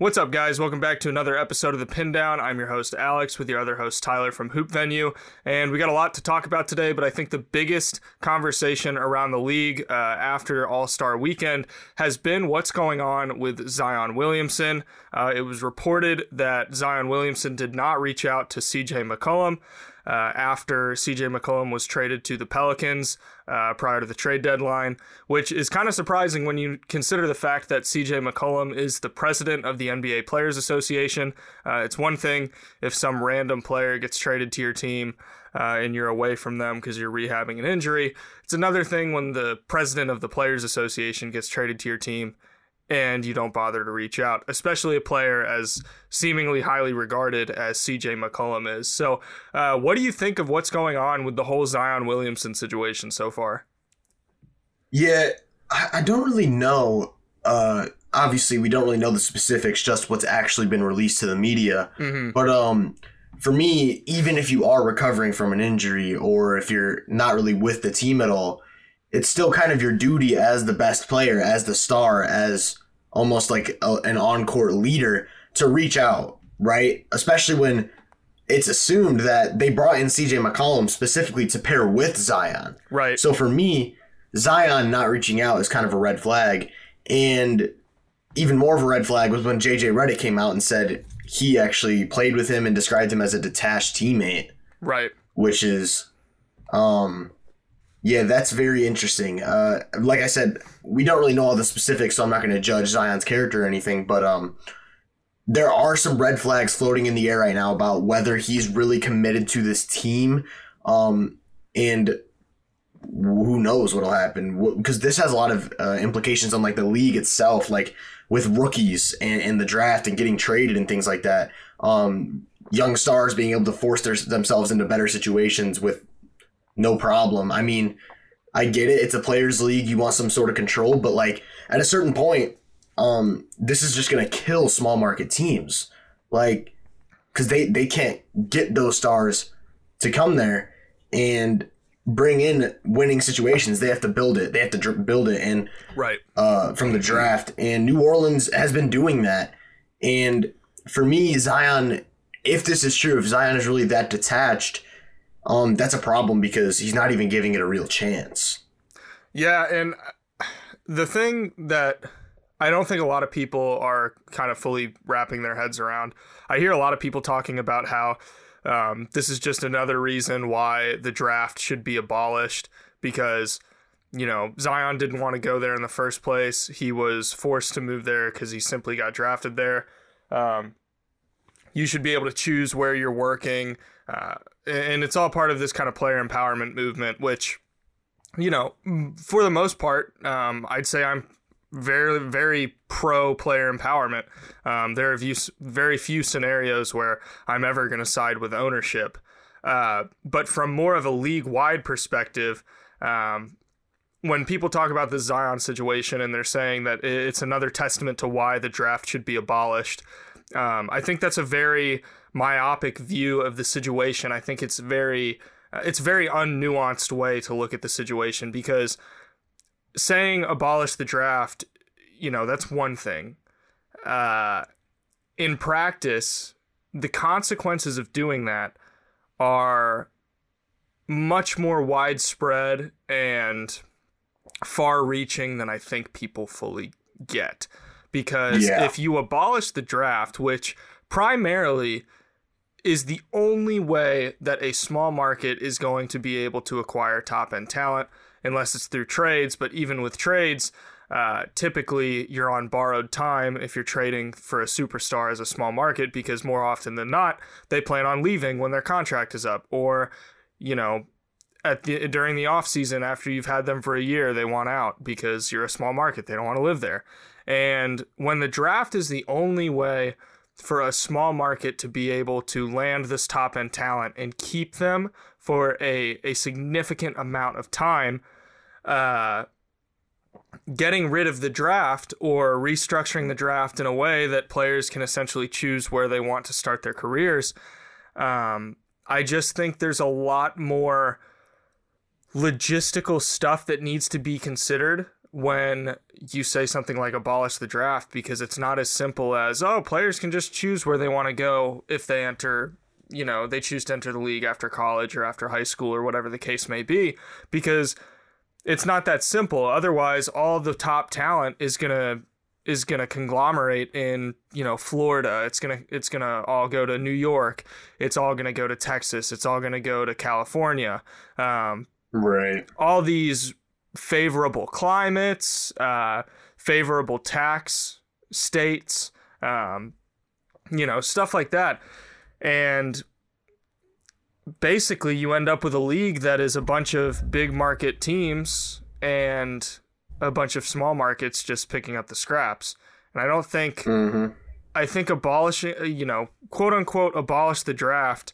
What's up, guys? Welcome back to another episode of The Pin Down. I'm your host, Alex, with your other host, Tyler from Hoop Venue. And we got a lot to talk about today, but I think the biggest conversation around the league uh, after All Star weekend has been what's going on with Zion Williamson. Uh, it was reported that Zion Williamson did not reach out to CJ McCollum. Uh, after CJ McCollum was traded to the Pelicans uh, prior to the trade deadline, which is kind of surprising when you consider the fact that CJ McCollum is the president of the NBA Players Association. Uh, it's one thing if some random player gets traded to your team. Uh, and you're away from them because you're rehabbing an injury. It's another thing when the president of the Players Association gets traded to your team and you don't bother to reach out, especially a player as seemingly highly regarded as CJ McCollum is. So, uh, what do you think of what's going on with the whole Zion Williamson situation so far? Yeah, I, I don't really know. Uh, obviously, we don't really know the specifics, just what's actually been released to the media. Mm-hmm. But um, for me, even if you are recovering from an injury or if you're not really with the team at all, it's still kind of your duty as the best player, as the star, as almost like a, an on-court leader to reach out, right? Especially when it's assumed that they brought in CJ McCollum specifically to pair with Zion. Right. So for me, Zion not reaching out is kind of a red flag. And even more of a red flag was when JJ Redick came out and said he actually played with him and described him as a detached teammate. Right. Which is um yeah, that's very interesting. Uh, like I said, we don't really know all the specifics, so I'm not going to judge Zion's character or anything. But um, there are some red flags floating in the air right now about whether he's really committed to this team, um, and who knows what'll happen because this has a lot of uh, implications on like the league itself, like with rookies and, and the draft and getting traded and things like that. Um, young stars being able to force their, themselves into better situations with no problem. I mean, I get it. It's a players league. You want some sort of control, but like at a certain point, um, this is just going to kill small market teams. Like, cause they, they can't get those stars to come there and bring in winning situations. They have to build it. They have to dr- build it. And, right. uh, from the draft and New Orleans has been doing that. And for me, Zion, if this is true, if Zion is really that detached, um, that's a problem because he's not even giving it a real chance. Yeah, and the thing that I don't think a lot of people are kind of fully wrapping their heads around. I hear a lot of people talking about how um, this is just another reason why the draft should be abolished because you know Zion didn't want to go there in the first place. He was forced to move there because he simply got drafted there. Um, you should be able to choose where you're working. Uh, and it's all part of this kind of player empowerment movement, which, you know, for the most part, um, I'd say I'm very, very pro player empowerment. Um, there are very few scenarios where I'm ever going to side with ownership. Uh, but from more of a league wide perspective, um, when people talk about the Zion situation and they're saying that it's another testament to why the draft should be abolished, um, I think that's a very myopic view of the situation. I think it's very uh, it's very unnuanced way to look at the situation because saying abolish the draft, you know, that's one thing. Uh, in practice, the consequences of doing that are much more widespread and far reaching than I think people fully get. Because yeah. if you abolish the draft, which primarily is the only way that a small market is going to be able to acquire top end talent, unless it's through trades. But even with trades, uh, typically you're on borrowed time if you're trading for a superstar as a small market because more often than not they plan on leaving when their contract is up. Or you know at the during the off season after you've had them for a year they want out because you're a small market. They don't want to live there. And when the draft is the only way for a small market to be able to land this top end talent and keep them for a, a significant amount of time, uh, getting rid of the draft or restructuring the draft in a way that players can essentially choose where they want to start their careers. Um, I just think there's a lot more logistical stuff that needs to be considered when you say something like abolish the draft because it's not as simple as oh players can just choose where they want to go if they enter you know they choose to enter the league after college or after high school or whatever the case may be because it's not that simple. Otherwise all the top talent is going to is going to conglomerate in you know Florida. It's going to it's going to all go to New York. It's all going to go to Texas. It's all going to go to California. Um, right. all these favorable climates uh, favorable tax states um, you know stuff like that and basically you end up with a league that is a bunch of big market teams and a bunch of small markets just picking up the scraps. And I don't think mm-hmm. I think abolishing you know, quote unquote abolish the draft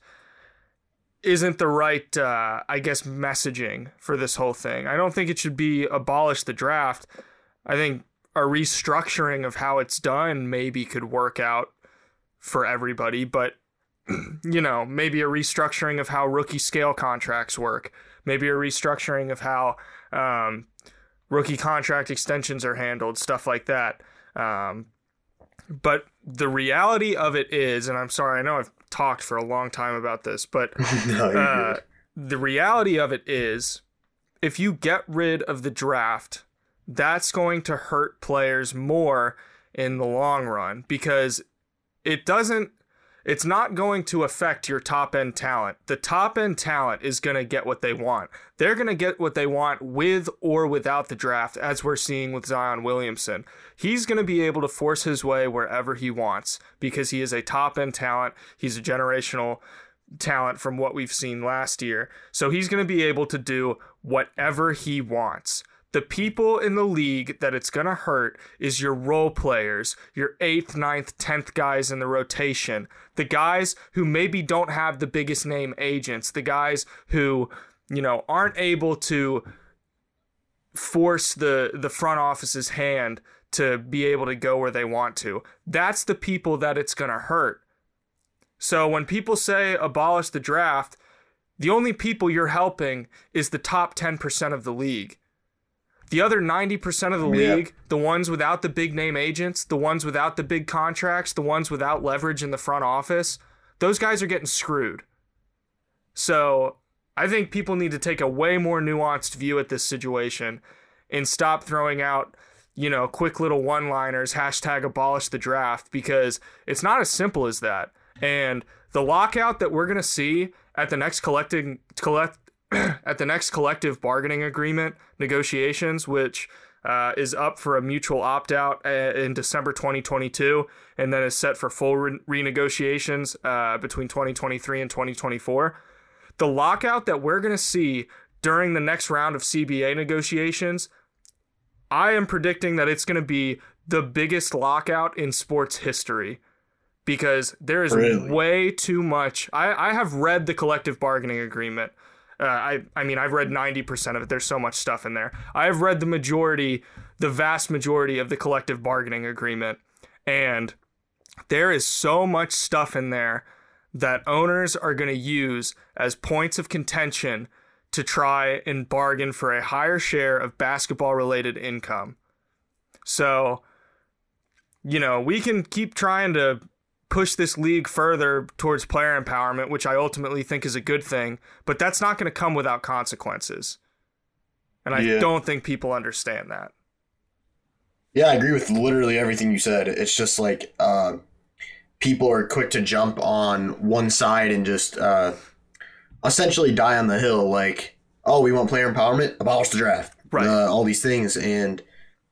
isn't the right uh, I guess messaging for this whole thing. I don't think it should be abolish the draft. I think a restructuring of how it's done maybe could work out for everybody, but you know, maybe a restructuring of how rookie scale contracts work, maybe a restructuring of how um, rookie contract extensions are handled, stuff like that. Um, but the reality of it is, and I'm sorry, I know I've talked for a long time about this, but no, uh, the reality of it is, if you get rid of the draft, that's going to hurt players more in the long run because it doesn't it's not going to affect your top end talent. The top end talent is going to get what they want. They're going to get what they want with or without the draft, as we're seeing with Zion Williamson. He's going to be able to force his way wherever he wants because he is a top end talent. He's a generational talent from what we've seen last year. So he's going to be able to do whatever he wants the people in the league that it's going to hurt is your role players, your eighth, ninth, tenth guys in the rotation, the guys who maybe don't have the biggest name agents, the guys who, you know, aren't able to force the the front office's hand to be able to go where they want to. That's the people that it's going to hurt. So when people say abolish the draft, the only people you're helping is the top 10% of the league. The other 90% of the league, yeah. the ones without the big name agents, the ones without the big contracts, the ones without leverage in the front office, those guys are getting screwed. So I think people need to take a way more nuanced view at this situation and stop throwing out, you know, quick little one liners, hashtag abolish the draft, because it's not as simple as that. And the lockout that we're going to see at the next collecting collect at the next collective bargaining agreement negotiations, which uh, is up for a mutual opt out uh, in December 2022, and then is set for full re- renegotiations uh, between 2023 and 2024. The lockout that we're going to see during the next round of CBA negotiations, I am predicting that it's going to be the biggest lockout in sports history because there is really? way too much. I, I have read the collective bargaining agreement. Uh, I I mean I've read 90% of it. There's so much stuff in there. I have read the majority, the vast majority of the collective bargaining agreement and there is so much stuff in there that owners are going to use as points of contention to try and bargain for a higher share of basketball related income. So, you know, we can keep trying to push this league further towards player empowerment, which I ultimately think is a good thing, but that's not going to come without consequences. And I yeah. don't think people understand that. Yeah, I agree with literally everything you said. It's just like uh, people are quick to jump on one side and just uh, essentially die on the hill. Like, oh, we want player empowerment, abolish the draft, right? Uh, all these things, and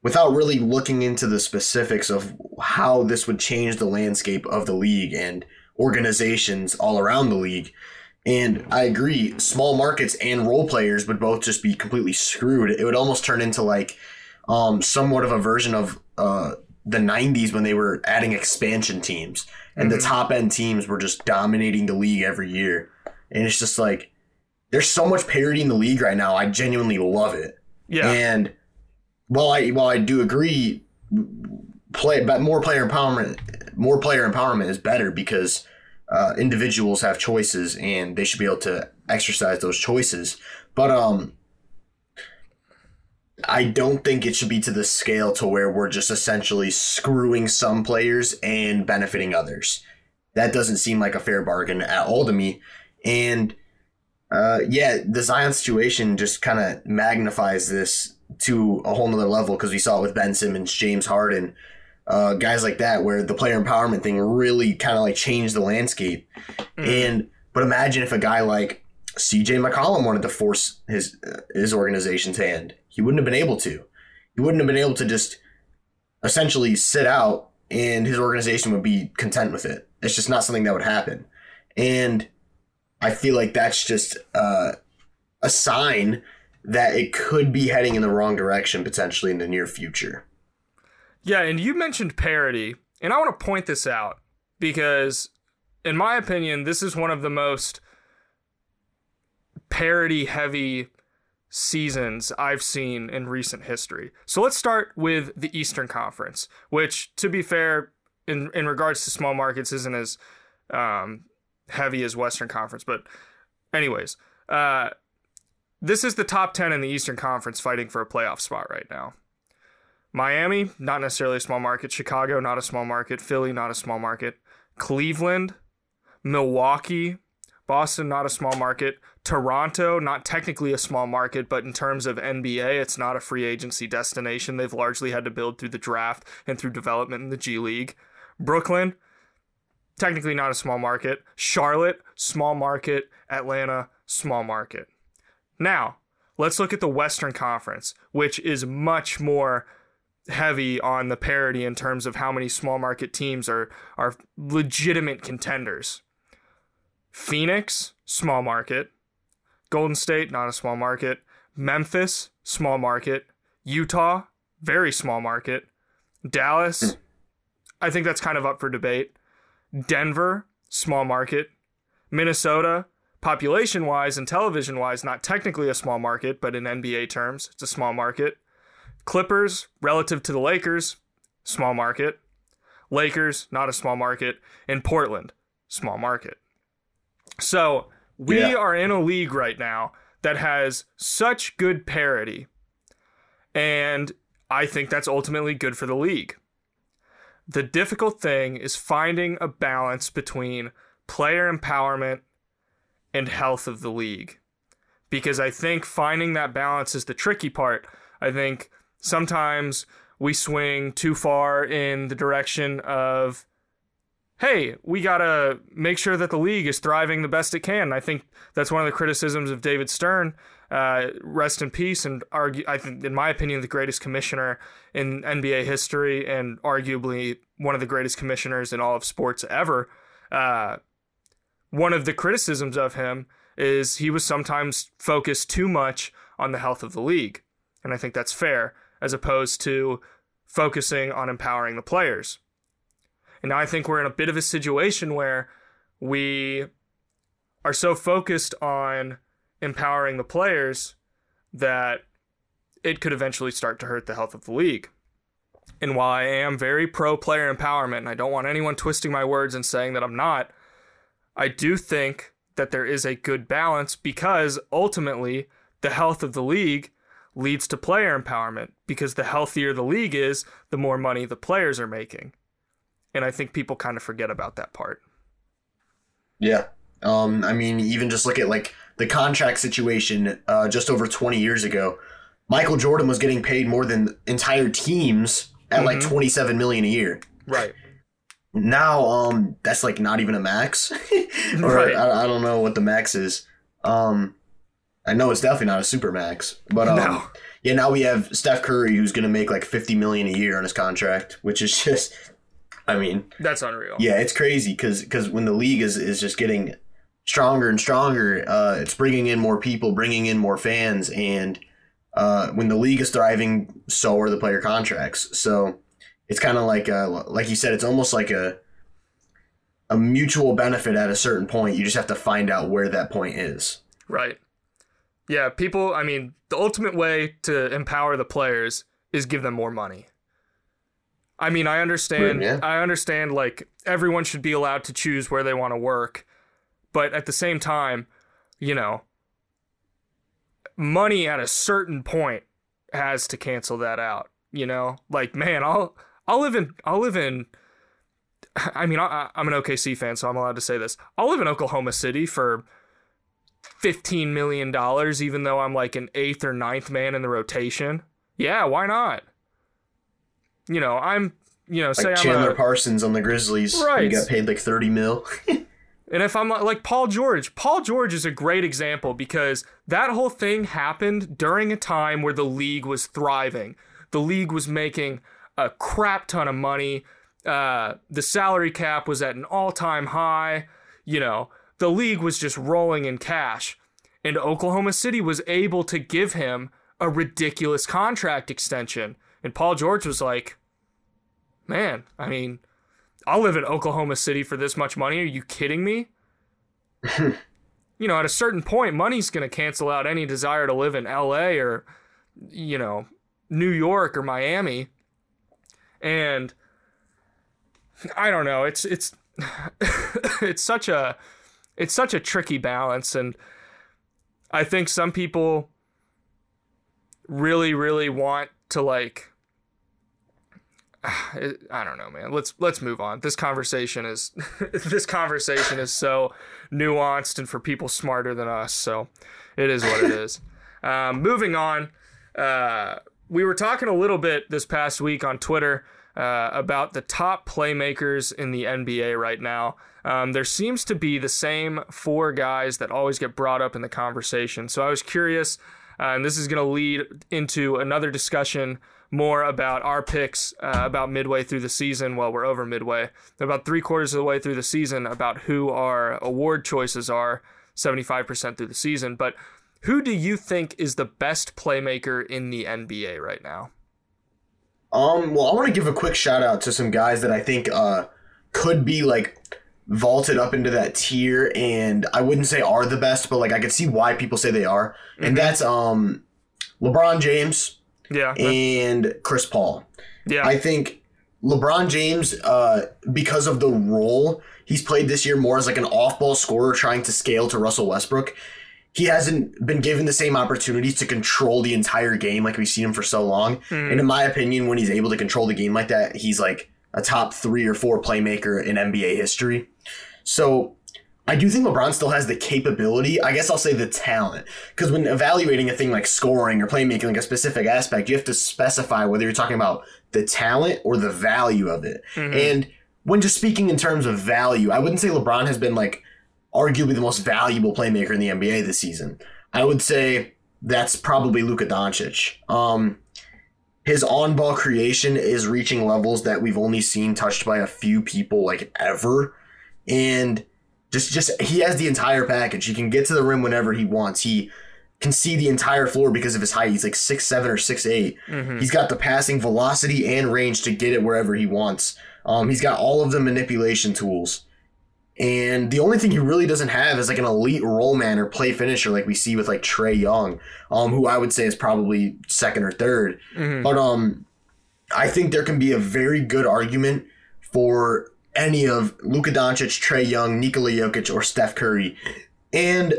without really looking into the specifics of how this would change the landscape of the league and organizations all around the league. And I agree, small markets and role players would both just be completely screwed. It would almost turn into like um, somewhat of a version of uh, the 90s when they were adding expansion teams and mm-hmm. the top end teams were just dominating the league every year. And it's just like, there's so much parity in the league right now. I genuinely love it. Yeah. And while I while I do agree, play but more player empowerment, more player empowerment is better because uh, individuals have choices and they should be able to exercise those choices. But um, I don't think it should be to the scale to where we're just essentially screwing some players and benefiting others. That doesn't seem like a fair bargain at all to me. And uh, yeah, the Zion situation just kind of magnifies this to a whole nother level because we saw it with Ben Simmons, James Harden, uh, guys like that, where the player empowerment thing really kind of like changed the landscape. Mm. And but imagine if a guy like C.J. McCollum wanted to force his uh, his organization's hand, he wouldn't have been able to. He wouldn't have been able to just essentially sit out, and his organization would be content with it. It's just not something that would happen. And I feel like that's just uh, a sign that it could be heading in the wrong direction potentially in the near future. Yeah, and you mentioned parity, and I want to point this out because, in my opinion, this is one of the most parity heavy seasons I've seen in recent history. So let's start with the Eastern Conference, which, to be fair, in in regards to small markets, isn't as um, heavy as Western Conference. But, anyways, uh, this is the top 10 in the Eastern Conference fighting for a playoff spot right now. Miami, not necessarily a small market. Chicago, not a small market. Philly, not a small market. Cleveland, Milwaukee, Boston, not a small market. Toronto, not technically a small market, but in terms of NBA, it's not a free agency destination. They've largely had to build through the draft and through development in the G League. Brooklyn, technically not a small market. Charlotte, small market. Atlanta, small market. Now, let's look at the Western Conference, which is much more heavy on the parity in terms of how many small market teams are are legitimate contenders. Phoenix, small market. Golden State, not a small market. Memphis, small market. Utah, very small market. Dallas, I think that's kind of up for debate. Denver, small market. Minnesota, population wise and television wise, not technically a small market, but in NBA terms, it's a small market. Clippers, relative to the Lakers, small market. Lakers, not a small market. And Portland, small market. So we yeah. are in a league right now that has such good parity. And I think that's ultimately good for the league. The difficult thing is finding a balance between player empowerment and health of the league. Because I think finding that balance is the tricky part. I think sometimes we swing too far in the direction of hey, we got to make sure that the league is thriving the best it can. I think that's one of the criticisms of David Stern. Uh, rest in peace, and argue. I think, in my opinion, the greatest commissioner in NBA history, and arguably one of the greatest commissioners in all of sports ever. Uh, one of the criticisms of him is he was sometimes focused too much on the health of the league, and I think that's fair as opposed to focusing on empowering the players. And now I think we're in a bit of a situation where we are so focused on empowering the players that it could eventually start to hurt the health of the league. And while I am very pro player empowerment, and I don't want anyone twisting my words and saying that I'm not, I do think that there is a good balance because ultimately the health of the league leads to player empowerment because the healthier the league is, the more money the players are making. And I think people kind of forget about that part. Yeah. Um, I mean, even just look at like the contract situation uh, just over 20 years ago. Michael Jordan was getting paid more than entire teams at mm-hmm. like 27 million a year. Right. Now, um, that's like not even a max, or right. I, I, don't know what the max is. Um, I know it's definitely not a super max, but um, no. yeah, now we have Steph Curry who's going to make like 50 million a year on his contract, which is just, I mean, that's unreal. Yeah, it's crazy because because when the league is is just getting stronger and stronger, uh, it's bringing in more people, bringing in more fans, and uh, when the league is thriving, so are the player contracts. So it's kind of like a, like you said, it's almost like a a mutual benefit at a certain point. You just have to find out where that point is. Right. Yeah, people, I mean, the ultimate way to empower the players is give them more money. I mean, I understand yeah. I understand like everyone should be allowed to choose where they want to work, but at the same time, you know, money at a certain point has to cancel that out. You know, like man, I'll I'll live in I'll live in. I mean, I, I'm an OKC fan, so I'm allowed to say this. I'll live in Oklahoma City for fifteen million dollars, even though I'm like an eighth or ninth man in the rotation. Yeah, why not? You know, I'm you know, say Like I'm Chandler a, Parsons on the Grizzlies. Right. Got paid like 30 mil. And if I'm like, like Paul George, Paul George is a great example because that whole thing happened during a time where the league was thriving. The league was making a crap ton of money. Uh, the salary cap was at an all time high. You know, the league was just rolling in cash. And Oklahoma City was able to give him a ridiculous contract extension. And Paul George was like, man, I mean, I'll live in Oklahoma City for this much money. Are you kidding me? you know, at a certain point, money's going to cancel out any desire to live in LA or, you know, New York or Miami. And I don't know. It's it's it's such a it's such a tricky balance and I think some people really really want to like I don't know, man. Let's let's move on. This conversation is this conversation is so nuanced and for people smarter than us. So it is what it is. Um, moving on, uh, we were talking a little bit this past week on Twitter uh, about the top playmakers in the NBA right now. Um, there seems to be the same four guys that always get brought up in the conversation. So I was curious, uh, and this is going to lead into another discussion more about our picks uh, about midway through the season. Well, we're over midway, about three quarters of the way through the season, about who our award choices are 75% through the season. But who do you think is the best playmaker in the NBA right now? Um, well, I want to give a quick shout out to some guys that I think uh, could be like vaulted up into that tier, and I wouldn't say are the best, but like I could see why people say they are, and that's um, LeBron James Yeah. and Chris Paul. yeah. I think LeBron James, uh, because of the role he's played this year more as like an off-ball scorer trying to scale to Russell Westbrook, he hasn't been given the same opportunities to control the entire game like we've seen him for so long. Hmm. And in my opinion, when he's able to control the game like that, he's like a top three or four playmaker in NBA history. So I do think LeBron still has the capability. I guess I'll say the talent. Because when evaluating a thing like scoring or playmaking, like a specific aspect, you have to specify whether you're talking about the talent or the value of it. Hmm. And when just speaking in terms of value, I wouldn't say LeBron has been like arguably the most valuable playmaker in the NBA this season. I would say that's probably Luka Doncic. Um, his on-ball creation is reaching levels that we've only seen touched by a few people like ever, and just just he has the entire package. He can get to the rim whenever he wants. He can see the entire floor because of his height. He's like six seven or six eight. He's got the passing velocity and range to get it wherever he wants. Um, he's got all of the manipulation tools. And the only thing he really doesn't have is like an elite roll man or play finisher like we see with like Trae Young, um, who I would say is probably second or 3rd But um, I think there can be a very good argument for any of Luka Doncic, Trae Young, Nikola Jokic, or Steph Curry. And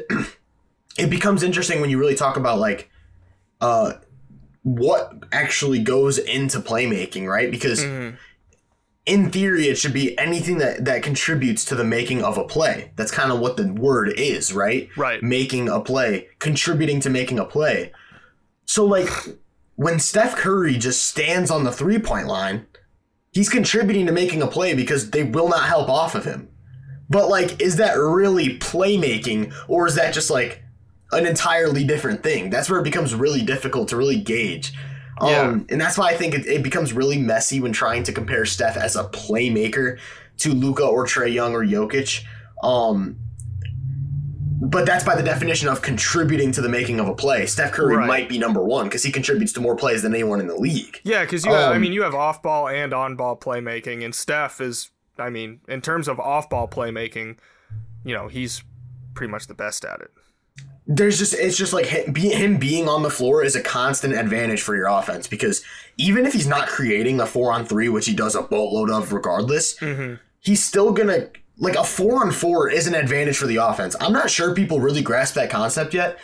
it becomes interesting when you really talk about like uh, what actually goes into playmaking, right? Because in theory, it should be anything that, that contributes to the making of a play. That's kind of what the word is, right? Right. Making a play, contributing to making a play. So, like, when Steph Curry just stands on the three point line, he's contributing to making a play because they will not help off of him. But, like, is that really playmaking, or is that just like an entirely different thing? That's where it becomes really difficult to really gauge. Yeah. Um, and that's why I think it, it becomes really messy when trying to compare Steph as a playmaker to Luka or Trae Young or Jokic. Um, but that's by the definition of contributing to the making of a play. Steph Curry Right. might be number one because he contributes to more plays than anyone in the league. Yeah, because you, have, I Um, mean, you have off-ball and on-ball playmaking, and Steph is, I mean, in terms of off-ball playmaking, you know, he's pretty much the best at it. There's just it's just like him, be, him being on the floor is a constant advantage for your offense because even if he's not creating a four on three, which he does a boatload of regardless, mm-hmm. he's still gonna like a four on four is an advantage for the offense. I'm not sure people really grasp that concept yet.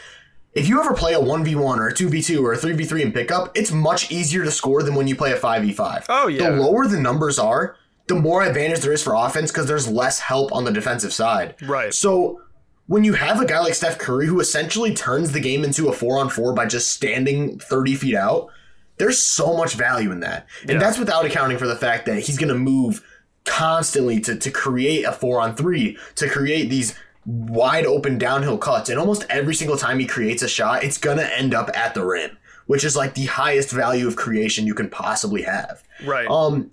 if you ever play a 1v1 or a 2v2 or a 3v3 in pickup, it's much easier to score than when you play a 5v5. Oh, yeah. The lower the numbers are, the more advantage there is for offense because there's less help on the defensive side. Right. So when you have a guy like Steph Curry who essentially turns the game into a four on four by just standing 30 feet out, there's so much value in that. And Yeah. that's without accounting for the fact that he's going to move constantly to, to create a four on three, to create these wide open downhill cuts. And almost every single time he creates a shot, it's going to end up at the rim, which is like the highest value of creation you can possibly have. Right. Um,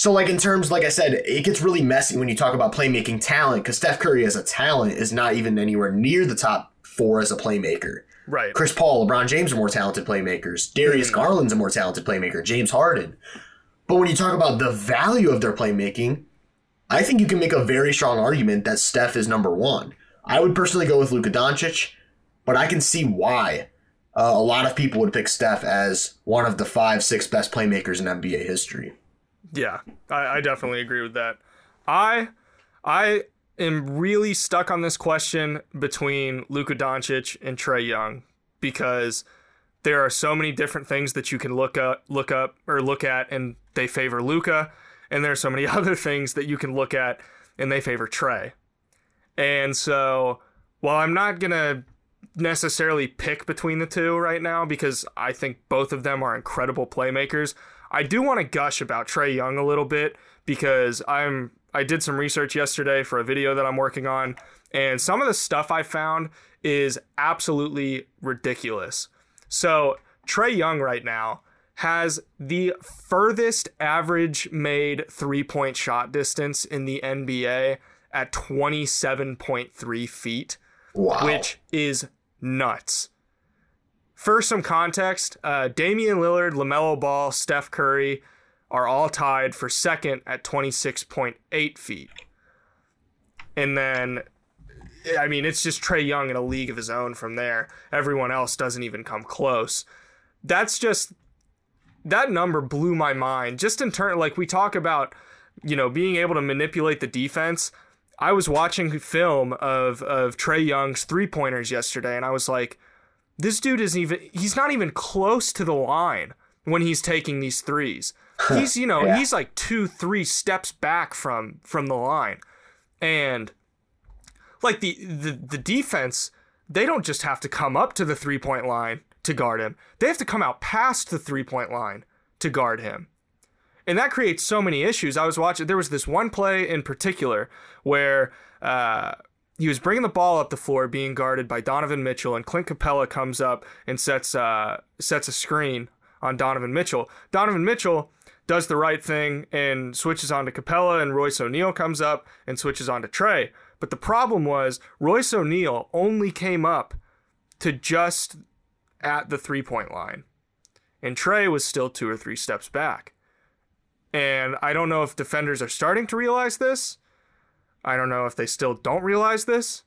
so like in terms, like I said, it gets really messy when you talk about playmaking talent because Steph Curry as a talent is not even anywhere near the top four as a playmaker. right. Chris Paul, LeBron James are more talented playmakers. Darius Garland's a more talented playmaker. James Harden. But when you talk about the value of their playmaking, I think you can make a very strong argument that Steph is number one. I would personally go with Luka Doncic, but I can see why uh, a lot of people would pick Steph as one of the five, six best playmakers in NBA history. Yeah, I, I definitely agree with that. I I am really stuck on this question between Luka Doncic and Trae Young because there are so many different things that you can look up look up or look at and they favor Luka, and there are so many other things that you can look at and they favor Trae. And so while I'm not gonna necessarily pick between the two right now because I think both of them are incredible playmakers. I do want to gush about Trae Young a little bit because I'm I did some research yesterday for a video that I'm working on and some of the stuff I found is absolutely ridiculous. So, Trae Young right now has the furthest average made three-point shot distance in the NBA at 27.3 feet Wow. which is nuts. For some context, uh, Damian Lillard, LaMelo Ball, Steph Curry are all tied for second at 26.8 feet. And then, I mean, it's just Trae Young in a league of his own from there. Everyone else doesn't even come close. That's just, that number blew my mind. Just in turn, like we talk about, you know, being able to manipulate the defense. I was watching film of of Trae Young's three pointers yesterday, and I was like, this dude isn't even he's not even close to the line when he's taking these threes. He's you know Yeah. he's like two three steps back from from the line, and like the the the defense they don't just have to come up to the three point line to guard him. They have to come out past the three point line to guard him. And that creates so many issues. I was watching, there was this one play in particular where uh, he was bringing the ball up the floor, being guarded by Donovan Mitchell, and Clint Capela comes up and sets uh, sets a screen on Donovan Mitchell. Donovan Mitchell does the right thing and switches on to Capela, and Royce O'Neale comes up and switches on to Trae. But the problem was Royce O'Neale only came up to just at the three point line, and Trae was still two or three steps back. And I don't know if defenders are starting to realize this. I don't know if they still don't realize this.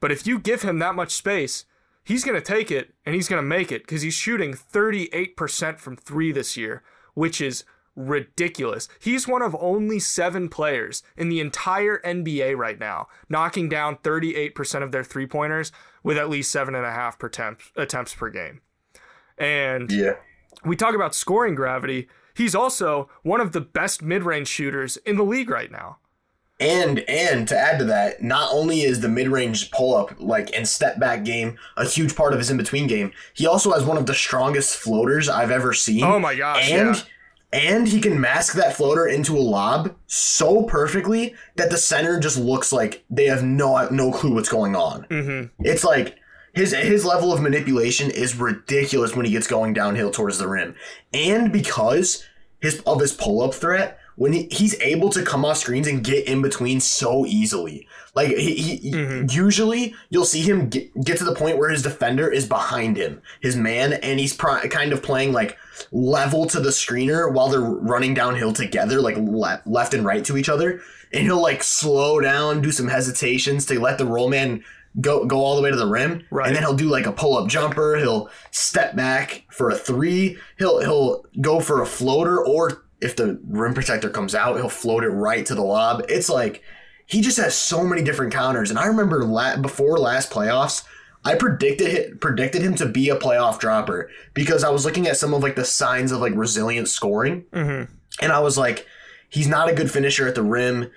But if you give him that much space, he's going to take it and he's going to make it because he's shooting 38% from three this year, which is ridiculous. He's one of only seven players in the entire NBA right now, knocking down 38% of their three pointers with at least seven and a half per temp- attempts per game. And yeah. we talk about scoring gravity. He's also one of the best mid-range shooters in the league right now. And and to add to that, not only is the mid range pull up like and step back game a huge part of his in between game, he also has one of the strongest floaters I've ever seen. Oh my gosh, And yeah. and he can mask that floater into a lob so perfectly that the center just looks like they have no no clue what's going on. Mm-hmm. It's like his his level of manipulation is ridiculous when he gets going downhill towards the rim, and because his of his pull up threat, when he, he's able to come off screens and get in between so easily. Like he, he Mhm. usually you'll see him get, get to the point where his defender is behind him, his man, and he's kind of playing like level to the screener while they're running downhill together, like le- left and right to each other. And he'll like slow down, do some hesitations to let the roll man go go all the way to the rim, Right. and then he'll do like a pull up jumper. He'll step back for a three. He'll he'll go for a floater, or if the rim protector comes out, he'll float it right to the lob. It's like he just has so many different counters. And I remember la- before last playoffs, I predicted predicted him to be a playoff dropper because I was looking at some of like the signs of like resilient scoring, Mm-hmm. and I was like, he's not a good finisher at the rim.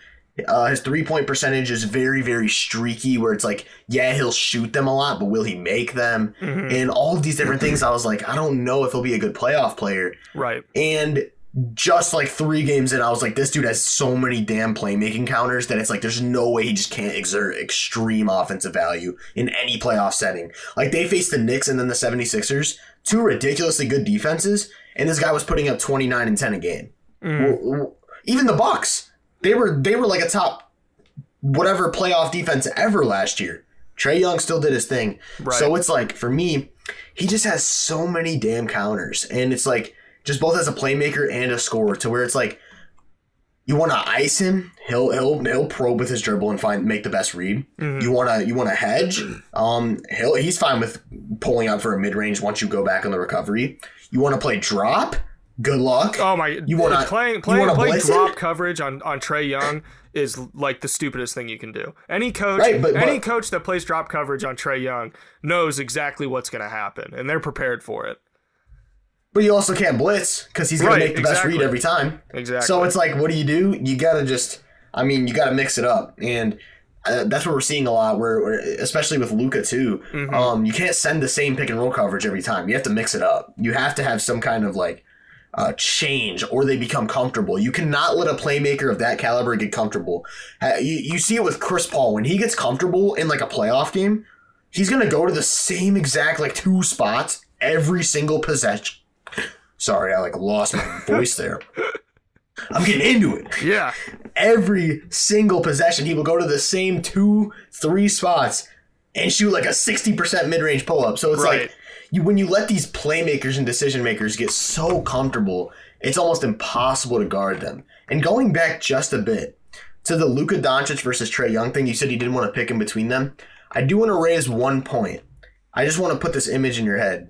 Uh, his three point percentage is very very streaky, where it's like, yeah, he'll shoot them a lot, but will he make them? Mhm. And all of these different things, I was like, I don't know if he'll be a good playoff player. Right. And just like three games in, I was like, this dude has so many damn playmaking counters that it's like there's no way he just can't exert extreme offensive value in any playoff setting. Like they faced the Knicks and then the 76ers, two ridiculously good defenses, and this guy was putting up 29 and 10 a game. Mm. W- Even the Bucks, they were they were like a top whatever playoff defense ever last year. Trae Young still did his thing. Right. So it's like for me, he just has so many damn counters, and it's like just both as a playmaker and a scorer to where it's like you want to ice him, he'll he'll he'll probe with his dribble and find make the best read. Mhm. You want to you want to hedge, um, he'll he's fine with pulling out for a mid range once you go back on the recovery. You want to play drop, good luck. Oh my! You playing you playing playing drop coverage on on Trae Young is like the stupidest thing you can do. Any coach, Right, but- any but- coach that plays drop coverage on Trae Young knows exactly what's going to happen, and they're prepared for it. But you also can't blitz because he's gonna Right, make the best read every time. Exactly. So it's like, what do you do? You gotta just, I mean, you gotta mix it up, and uh, that's what we're seeing a lot. Where, where especially with Luka too, Mhm. um, you can't send the same pick and roll coverage every time. You have to mix it up. You have to have some kind of like uh, change, or they become comfortable. You cannot let a playmaker of that caliber get comfortable. Uh, you, you see it with Chris Paul when he gets comfortable in like a playoff game. He's gonna go to the same exact like two spots every single possession. Sorry, I like lost my voice there. I'm getting into it. yeah, Every single possession, he will go to the same two, three spots and shoot like a 60% mid range pull up. So it's Right. like you when you let these playmakers and decision makers get so comfortable, it's almost impossible to guard them. And going back just a bit to the Luka Doncic versus Trae Young thing, you said you didn't want to pick in between them. I do want to raise one point. I just want to put this image in your head.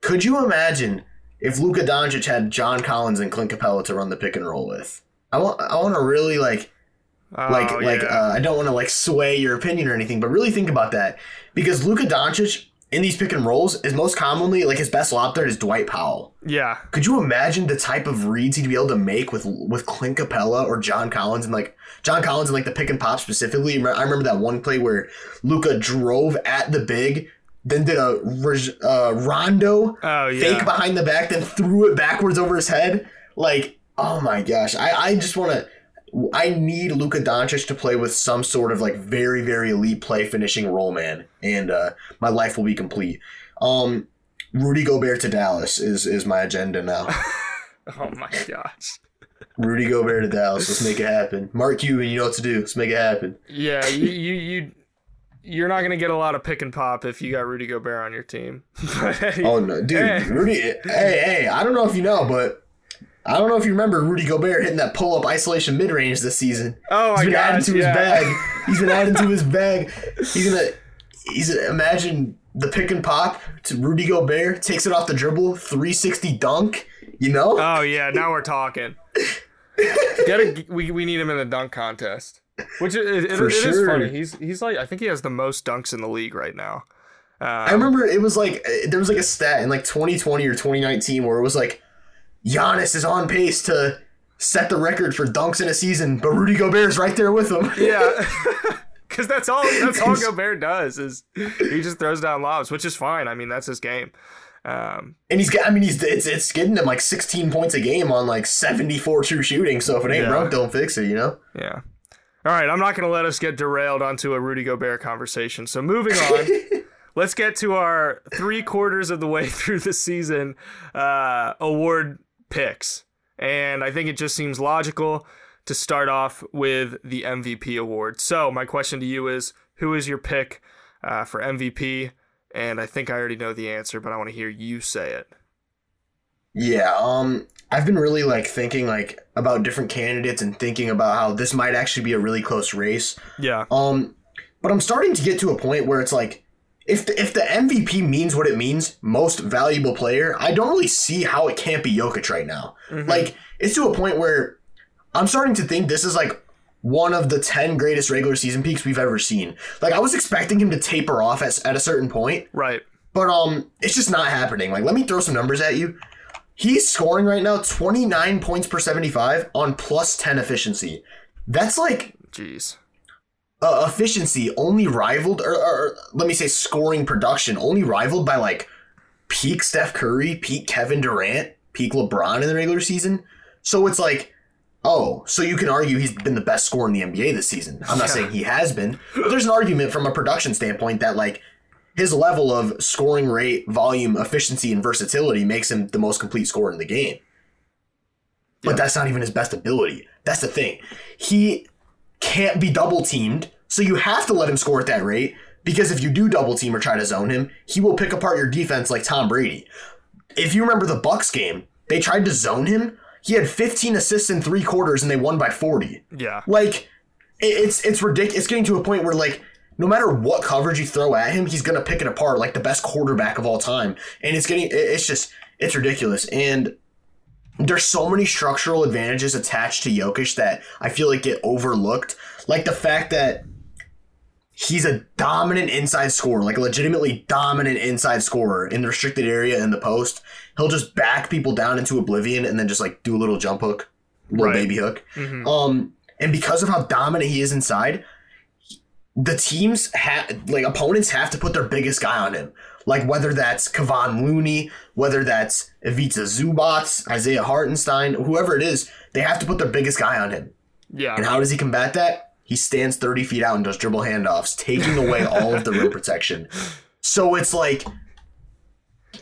Could you imagine if Luka Doncic had John Collins and Clint Capela to run the pick and roll with? I want I want to really like like Oh, like yeah. uh, I don't want to like sway your opinion or anything, but really think about that because Luka Doncic in these pick and rolls is most commonly like his best lob threat is Dwight Powell. yeah, Could you imagine the type of reads he'd be able to make with with Clint Capela or John Collins and like John Collins and like the pick and pop specifically? I remember that one play where Luka drove at the big, then did a uh, rondo oh yeah. fake behind the back, then threw it backwards over his head. Like, oh my gosh, I, I just want to. I need Luka Doncic to play with some sort of like very very elite play finishing role man, and uh, my life will be complete. Um, Rudy Gobert to Dallas is is my agenda now. Oh my gosh. Rudy Gobert to Dallas. Let's make it happen. Mark Cuban, you know what to do. Let's make it happen. Yeah, you you you. You're not gonna get a lot of pick and pop if you got Rudy Gobert on your team. Oh no, dude, Hey. Rudy. Hey, hey, I don't know if you know, but I don't know if you remember Rudy Gobert hitting that pull up isolation mid range this season. Oh my He's been adding gosh, to his bag. He's been adding to his bag. He's gonna. He's gonna imagine the pick and pop to Rudy Gobert takes it off the dribble, 360 dunk. You know, Oh yeah, now we're talking. Get a, we we need him in the dunk contest, which is it, For it is sure. funny. He's he's like I think he has the most dunks in the league right now. Um, I remember it was like uh, there was like a stat in like 2020 or 2019 where it was like Giannis is on pace to set the record for dunks in a season, but Rudy Gobert is right there with him. Yeah, because that's all that's all Gobert does is he just throws down lobs, which is fine. I mean that's his game. Um, And he's got, I mean, he's it's, it's getting him like 16 points a game on like 74 true shooting. So if it ain't Yeah. broke, don't fix it, you know? yeah. All right, I'm not going to let us get derailed onto a Rudy Gobert conversation. So moving on, let's get to our three quarters of the way through the season uh, award picks, and I think it just seems logical to start off with the MVP award. So my question to you is, who is your pick uh, for MVP? And I think I already know the answer, but I want to hear you say it. Yeah, um, I've been really like thinking like about different candidates and thinking about how this might actually be a really close race. Yeah. Um, but I'm starting to get to a point where it's like, if the, if the MVP means what it means, most valuable player, I don't really see how it can't be Jokic right now. Mhm. Like, it's to a point where I'm starting to think this is like one of the 10 greatest regular season peaks we've ever seen. Like I was expecting him to taper off at, at a certain point, Right. but um it's just not happening. Like let me throw some numbers at you. He's scoring right now 29 points per 75 on plus 10 efficiency. That's like Jeez. uh, efficiency only rivaled or, or let me say scoring production only rivaled by like peak Steph Curry, peak Kevin Durant, peak LeBron in the regular season. So it's like, oh, so you can argue he's been the best scorer in the NBA this season. I'm not Yeah. saying he has been, but there's an argument from a production standpoint that like his level of scoring rate, volume, efficiency, and versatility makes him the most complete scorer in the game. But Yeah. that's not even his best ability. That's the thing. He can't be double teamed, so you have to let him score at that rate because if you do double team or try to zone him, he will pick apart your defense like Tom Brady. If you remember the Bucks game, they tried to zone him. He had 15 assists in three quarters and they won by 40. Yeah. Like it's it's ridiculous. It's getting to a point where like no matter what coverage you throw at him, he's gonna pick it apart like the best quarterback of all time. And it's getting, it's just it's ridiculous. And there's so many structural advantages attached to Jokic that I feel like get overlooked. Like the fact that he's a dominant inside scorer, like a legitimately dominant inside scorer in the restricted area in the post. He'll just back people down into oblivion and then just like do a little jump hook, little Right. baby hook. Mhm. Um, and because of how dominant he is inside, the teams have like opponents have to put their biggest guy on him. Like whether that's Kevon Looney, whether that's Ivica Zubac, Isaiah Hartenstein, whoever it is, they have to put their biggest guy on him. Yeah. And how does he combat that? He stands 30 feet out and does dribble handoffs, taking away all of the rim protection. So it's like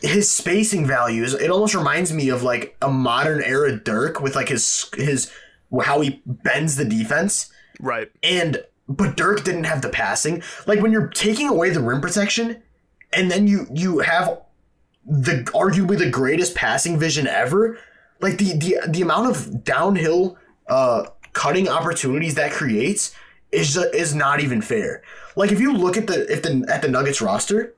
his spacing values, it almost reminds me of like a modern era Dirk with like his his how he bends the defense. Right. And but Dirk didn't have the passing. Like when you're taking away the rim protection and then you you have the arguably the greatest passing vision ever, like the the the amount of downhill uh cutting opportunities that creates is is not even fair. Like if you look at the if the at the Nuggets roster,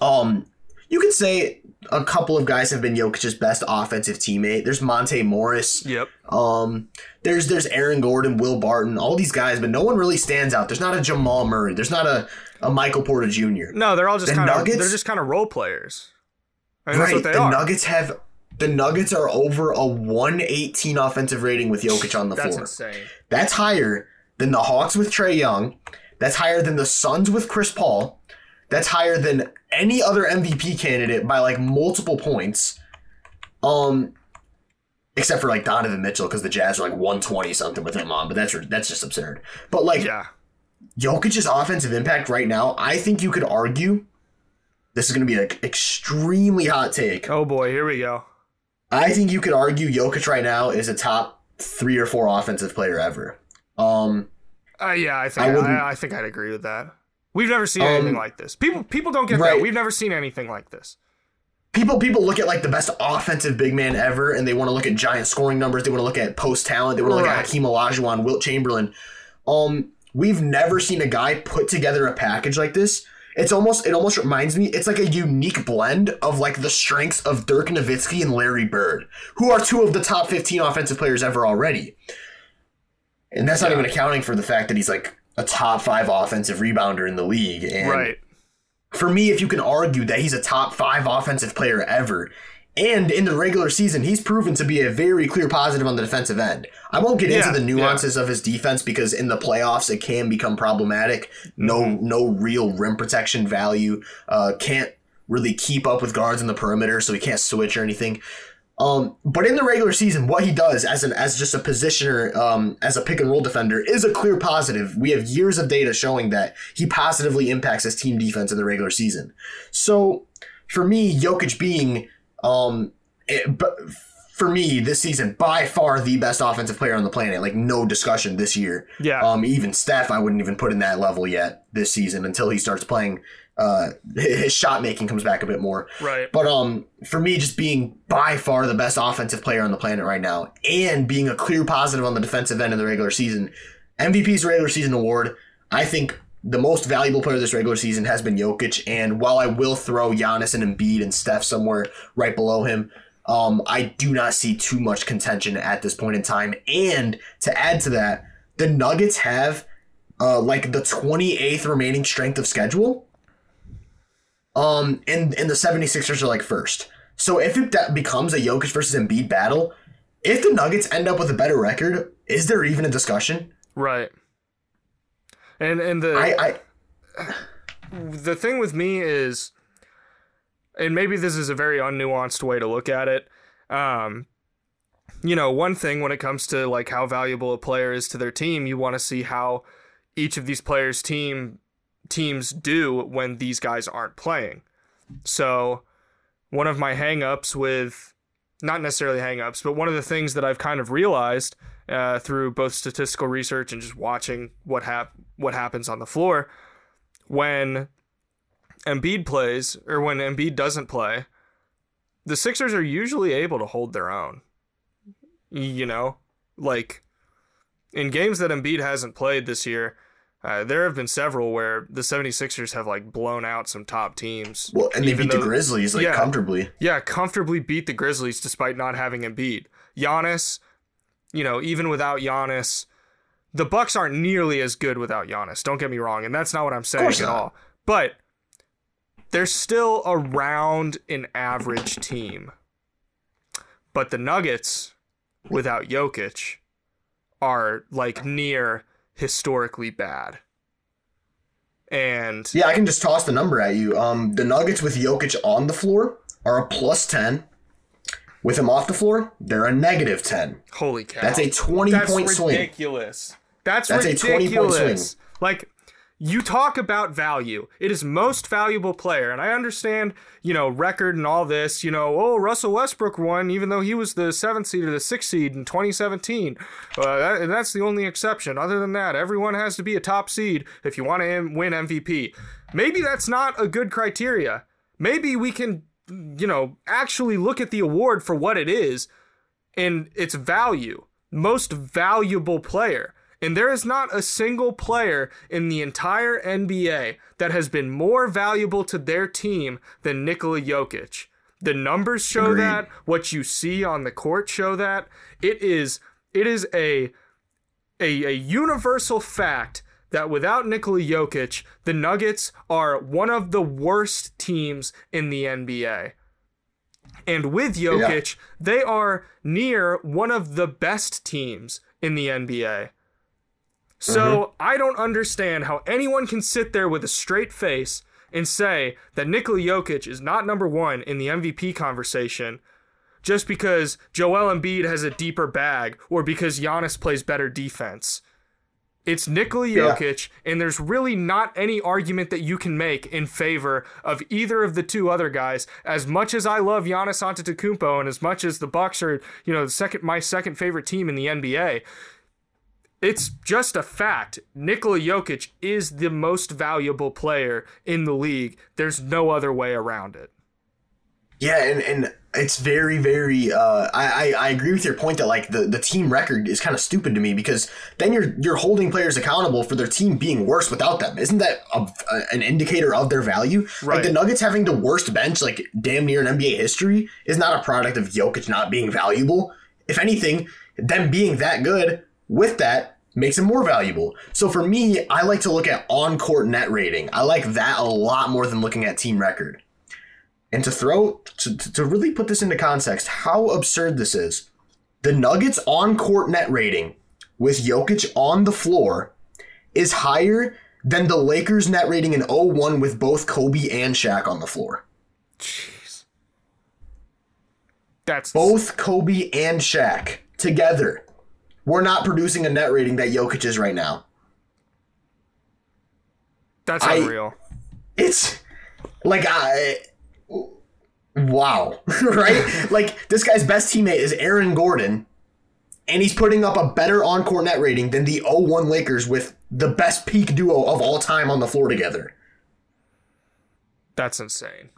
um you could say a couple of guys have been Jokic's best offensive teammate. There's Monte Morris. Yep. Um, there's there's Aaron Gordon, Will Barton, all these guys, but no one really stands out. There's not a Jamal Murray. There's not a, a Michael Porter Jr. No, they're all just The kind of Nuggets- they're just kind of role players. I mean, right. that's what they the are. Nuggets have the Nuggets are over a 118 offensive rating with Jokic on the That's floor. insane. That's higher than the Hawks with Trae Young. That's higher than the Suns with Chris Paul. That's higher than any other MVP candidate by like multiple points. Um, except for like Donovan Mitchell because the Jazz are like 120 something with him on, but that's that's just absurd. But like Yeah. Jokic's offensive impact right now, I think you could argue this is going to be an extremely hot take. Oh boy, here we go. I think you could argue Jokic right now is a top three or four offensive player ever. Um, Uh, yeah, I think I I, I, think I'd agree with that. We've never seen Um, anything like this. People people don't get right. that. We've never seen anything like this. people people look at like the best offensive big man ever, and they want to look at giant scoring numbers. They want to look at post talent. They want to look Right. at Hakeem Olajuwon, Wilt Chamberlain. Um, we've never seen a guy put together a package like this. It's almost it almost reminds me. It's like a unique blend of like the strengths of Dirk Nowitzki and Larry Bird, who are two of the top fifteen offensive players ever already. And that's not even accounting for the fact that he's like a top five offensive rebounder in the league. And right. for me, if you can argue that he's a top five offensive player ever, and in the regular season, he's proven to be a very clear positive on the defensive end. I won't get Yeah, into the nuances of his defense because in the playoffs it can become problematic. No, Mm-hmm. no real rim protection value. Uh, can't really keep up with guards in the perimeter, so he can't switch or anything. Um, but in the regular season, what he does as an as just a positioner, um, as a pick and roll defender, is a clear positive. We have years of data showing that he positively impacts his team defense in the regular season. So for me, Jokic being um, it, but for me this season by far the best offensive player on the planet, like no discussion this year. Yeah. Um, even Steph, I wouldn't even put in that level yet this season until he starts playing. Uh, his shot making comes back a bit more. right. But um, for me, just being by far the best offensive player on the planet right now, and being a clear positive on the defensive end of the regular season, MVP's regular season award, I think the most valuable player this regular season has been Jokic. And while I will throw Giannis and Embiid and Steph somewhere right below him, um, I do not see too much contention at this point in time. And to add to that, the Nuggets have uh, like the 28th remaining strength of schedule. Um, and, and the 76ers are like first. So if it that becomes a Jokic versus Embiid battle, if the Nuggets end up with a better record, is there even a discussion? Right. And and the I, I the thing with me is and maybe this is a very unnuanced way to look at it. Um, you know, one thing when it comes to like how valuable a player is to their team, you want to see how each of these players' team teams do when these guys aren't playing. So, one of my hangups with not necessarily hangups, but one of the things that I've kind of realized uh, through both statistical research and just watching what hap- what happens on the floor when Embiid plays or when Embiid doesn't play, the Sixers are usually able to hold their own. You know, like in games that Embiid hasn't played this year, uh, there have been several where the 76ers have like blown out some top teams. Well, and they beat though, the Grizzlies like yeah, comfortably. Yeah, comfortably beat the Grizzlies despite not having Embiid. Giannis, you know, even without Giannis, the Bucks aren't nearly as good without Giannis. Don't get me wrong, and that's not what I'm saying at all. But they're still around an average team. But the Nuggets, without Jokic, are like near historically bad. And yeah, I can just toss the number at you. Um, the Nuggets with Jokic on the floor are a plus ten. With him off the floor, they're a negative ten. Holy cow! That's a twenty That's point ridiculous. swing. Ridiculous. That's, That's ridiculous. a twenty point swing. Like you talk about value. It is most valuable player. And I understand, you know, record and all this, you know, oh, Russell Westbrook won, even though he was the seventh seed or the sixth seed in 2017. Uh, that, and that's the only exception. Other than that, everyone has to be a top seed if you want to win MVP. Maybe that's not a good criteria. Maybe we can, you know, actually look at the award for what it is and its value. Most valuable player. And there is not a single player in the entire NBA that has been more valuable to their team than Nikola Jokic. The numbers show Agreed. that. What you see on the court show that. It is it is a a, a universal fact that without Nikola Jokic, the Nuggets are one of the worst teams in the NBA. And with Jokic, yeah. they are near one of the best teams in the NBA. So mm-hmm. I don't understand how anyone can sit there with a straight face and say that Nikola Jokic is not number one in the MVP conversation just because Joel Embiid has a deeper bag or because Giannis plays better defense. It's Nikola Jokic, yeah. and there's really not any argument that you can make in favor of either of the two other guys. As much as I love Giannis Antetokounmpo, and as much as the Bucks are, you know, second my second favorite team in the NBA, it's just a fact. Nikola Jokic is the most valuable player in the league. There's no other way around it. Yeah, and, and it's very, very. Uh, I, I agree with your point that like the, the team record is kind of stupid to me because then you're you're holding players accountable for their team being worse without them. Isn't that a, an indicator of their value? Right. Like the Nuggets having the worst bench, like damn near in NBA history, is not a product of Jokic not being valuable. If anything, them being that good with that makes it more valuable. So for me, I like to look at on court net rating. I like that a lot more than looking at team record. And to throw, to, to really put this into context, how absurd this is. The Nuggets on court net rating with Jokic on the floor is higher than the Lakers net rating in 01 with both Kobe and Shaq on the floor. Jeez. That's both Kobe and Shaq together we're not producing a net rating that Jokic is right now. That's unreal. I, it's like I wow, right? like this guy's best teammate is Aaron Gordon, and he's putting up a better on-court net rating than the 01 Lakers with the best peak duo of all time on the floor together. That's insane.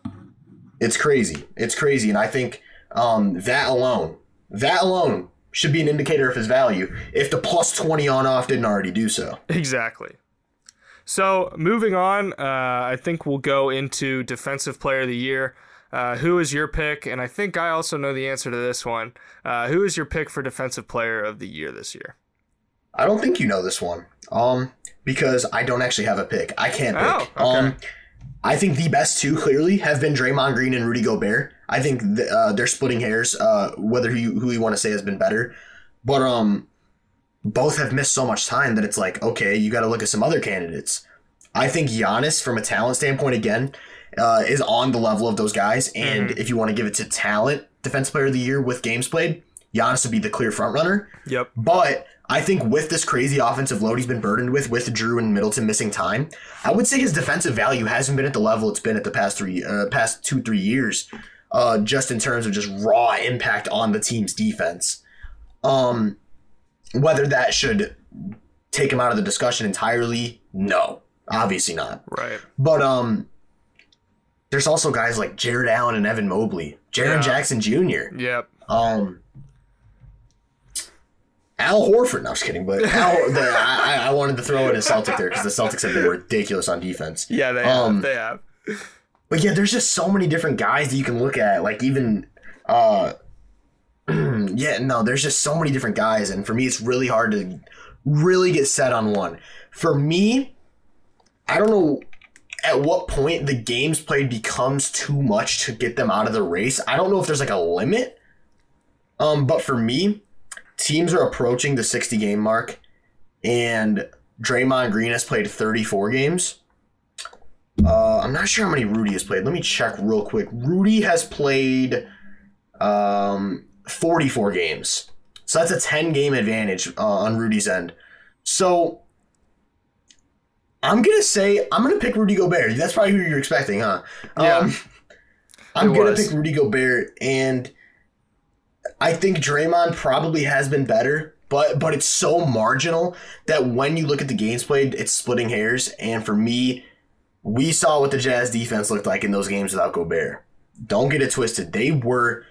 It's crazy. It's crazy, and I think um, that alone, that alone should be an indicator of his value if the plus 20 on off didn't already do so. Exactly. So moving on, uh, I think we'll go into defensive player of the year. Uh, who is your pick? And I think I also know the answer to this one. Uh, who is your pick for defensive player of the year this year? I don't think you know this one. Um, because I don't actually have a pick. I can't pick. Oh, okay. Um, I think the best two clearly have been Draymond Green and Rudy Gobert. I think th- uh, they're splitting hairs. Uh, whether you who you want to say has been better, but um, both have missed so much time that it's like okay, you got to look at some other candidates. I think Giannis, from a talent standpoint, again, uh, is on the level of those guys. And if you want to give it to talent, Defense Player of the Year with games played, Giannis would be the clear front runner. Yep. But I think with this crazy offensive load he's been burdened with, with Jrue and Middleton missing time, I would say his defensive value hasn't been at the level it's been at the past three, uh, past two, three years. Uh, just in terms of just raw impact on the team's defense. Um, whether that should take him out of the discussion entirely, no, obviously not. Right. But um, there's also guys like Jarrett Allen and Evan Mobley, Jaren Yeah. Jackson Jr. Yep. Um, Al Horford. No, I was kidding, but Al, the, I, I wanted to throw in a Celtic there because the Celtics have been ridiculous on defense. Yeah, they Um, have. They have. But yeah, there's just so many different guys that you can look at. Like even, uh, yeah, no, there's just so many different guys, and for me, it's really hard to really get set on one. For me, I don't know at what point the games played becomes too much to get them out of the race. I don't know if there's like a limit. Um, but for me, teams are approaching the 60 game mark, and Draymond Green has played 34 games. Uh, I'm not sure how many Rudy has played. Let me check real quick. Rudy has played um, 44 games. So that's a 10 game advantage uh, on Rudy's end. So I'm going to say, I'm going to pick Rudy Gobert. That's probably who you're expecting, huh? Yeah. Um, I'm going to pick Rudy Gobert. And I think Draymond probably has been better. But, but it's so marginal that when you look at the games played, it's splitting hairs. And for me, we saw what the Jazz defense looked like in those games without Gobert. Don't get it twisted. They were,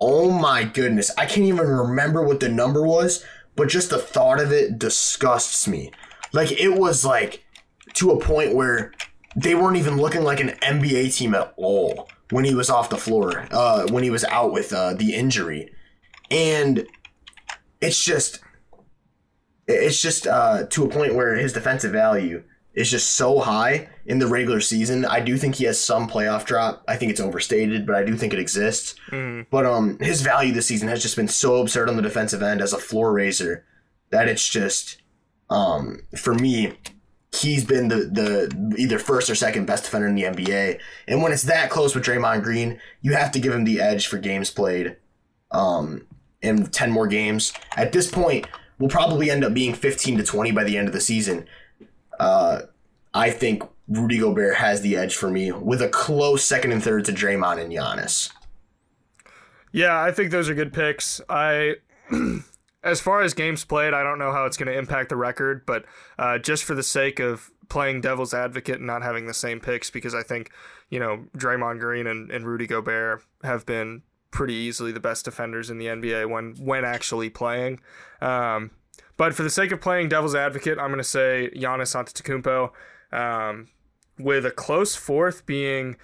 oh my goodness. I can't even remember what the number was, but just the thought of it disgusts me. Like, it was like to a point where they weren't even looking like an NBA team at all when he was off the floor, uh, when he was out with uh, the injury. And it's just, it's just uh, to a point where his defensive value is just so high in the regular season. I do think he has some playoff drop. I think it's overstated, but I do think it exists. Mhm. But um, his value this season has just been so absurd on the defensive end as a floor raiser that it's just um for me. He's been the, the either first or second best defender in the NBA, and when it's that close with Draymond Green, you have to give him the edge for games played. Um, in ten more games. At this point, we'll probably end up being fifteen to twenty by the end of the season. Uh, I think Rudy Gobert has the edge for me with a close second and third to Draymond and Giannis. Yeah, I think those are good picks. I, as far as games played, I don't know how it's going to impact the record, but uh, just for the sake of playing devil's advocate and not having the same picks, because I think you know Draymond Green and, and Rudy Gobert have been pretty easily the best defenders in the NBA when when actually playing. Um, but for the sake of playing devil's advocate, I'm going to say Giannis Antetokounmpo, um, with a close fourth being.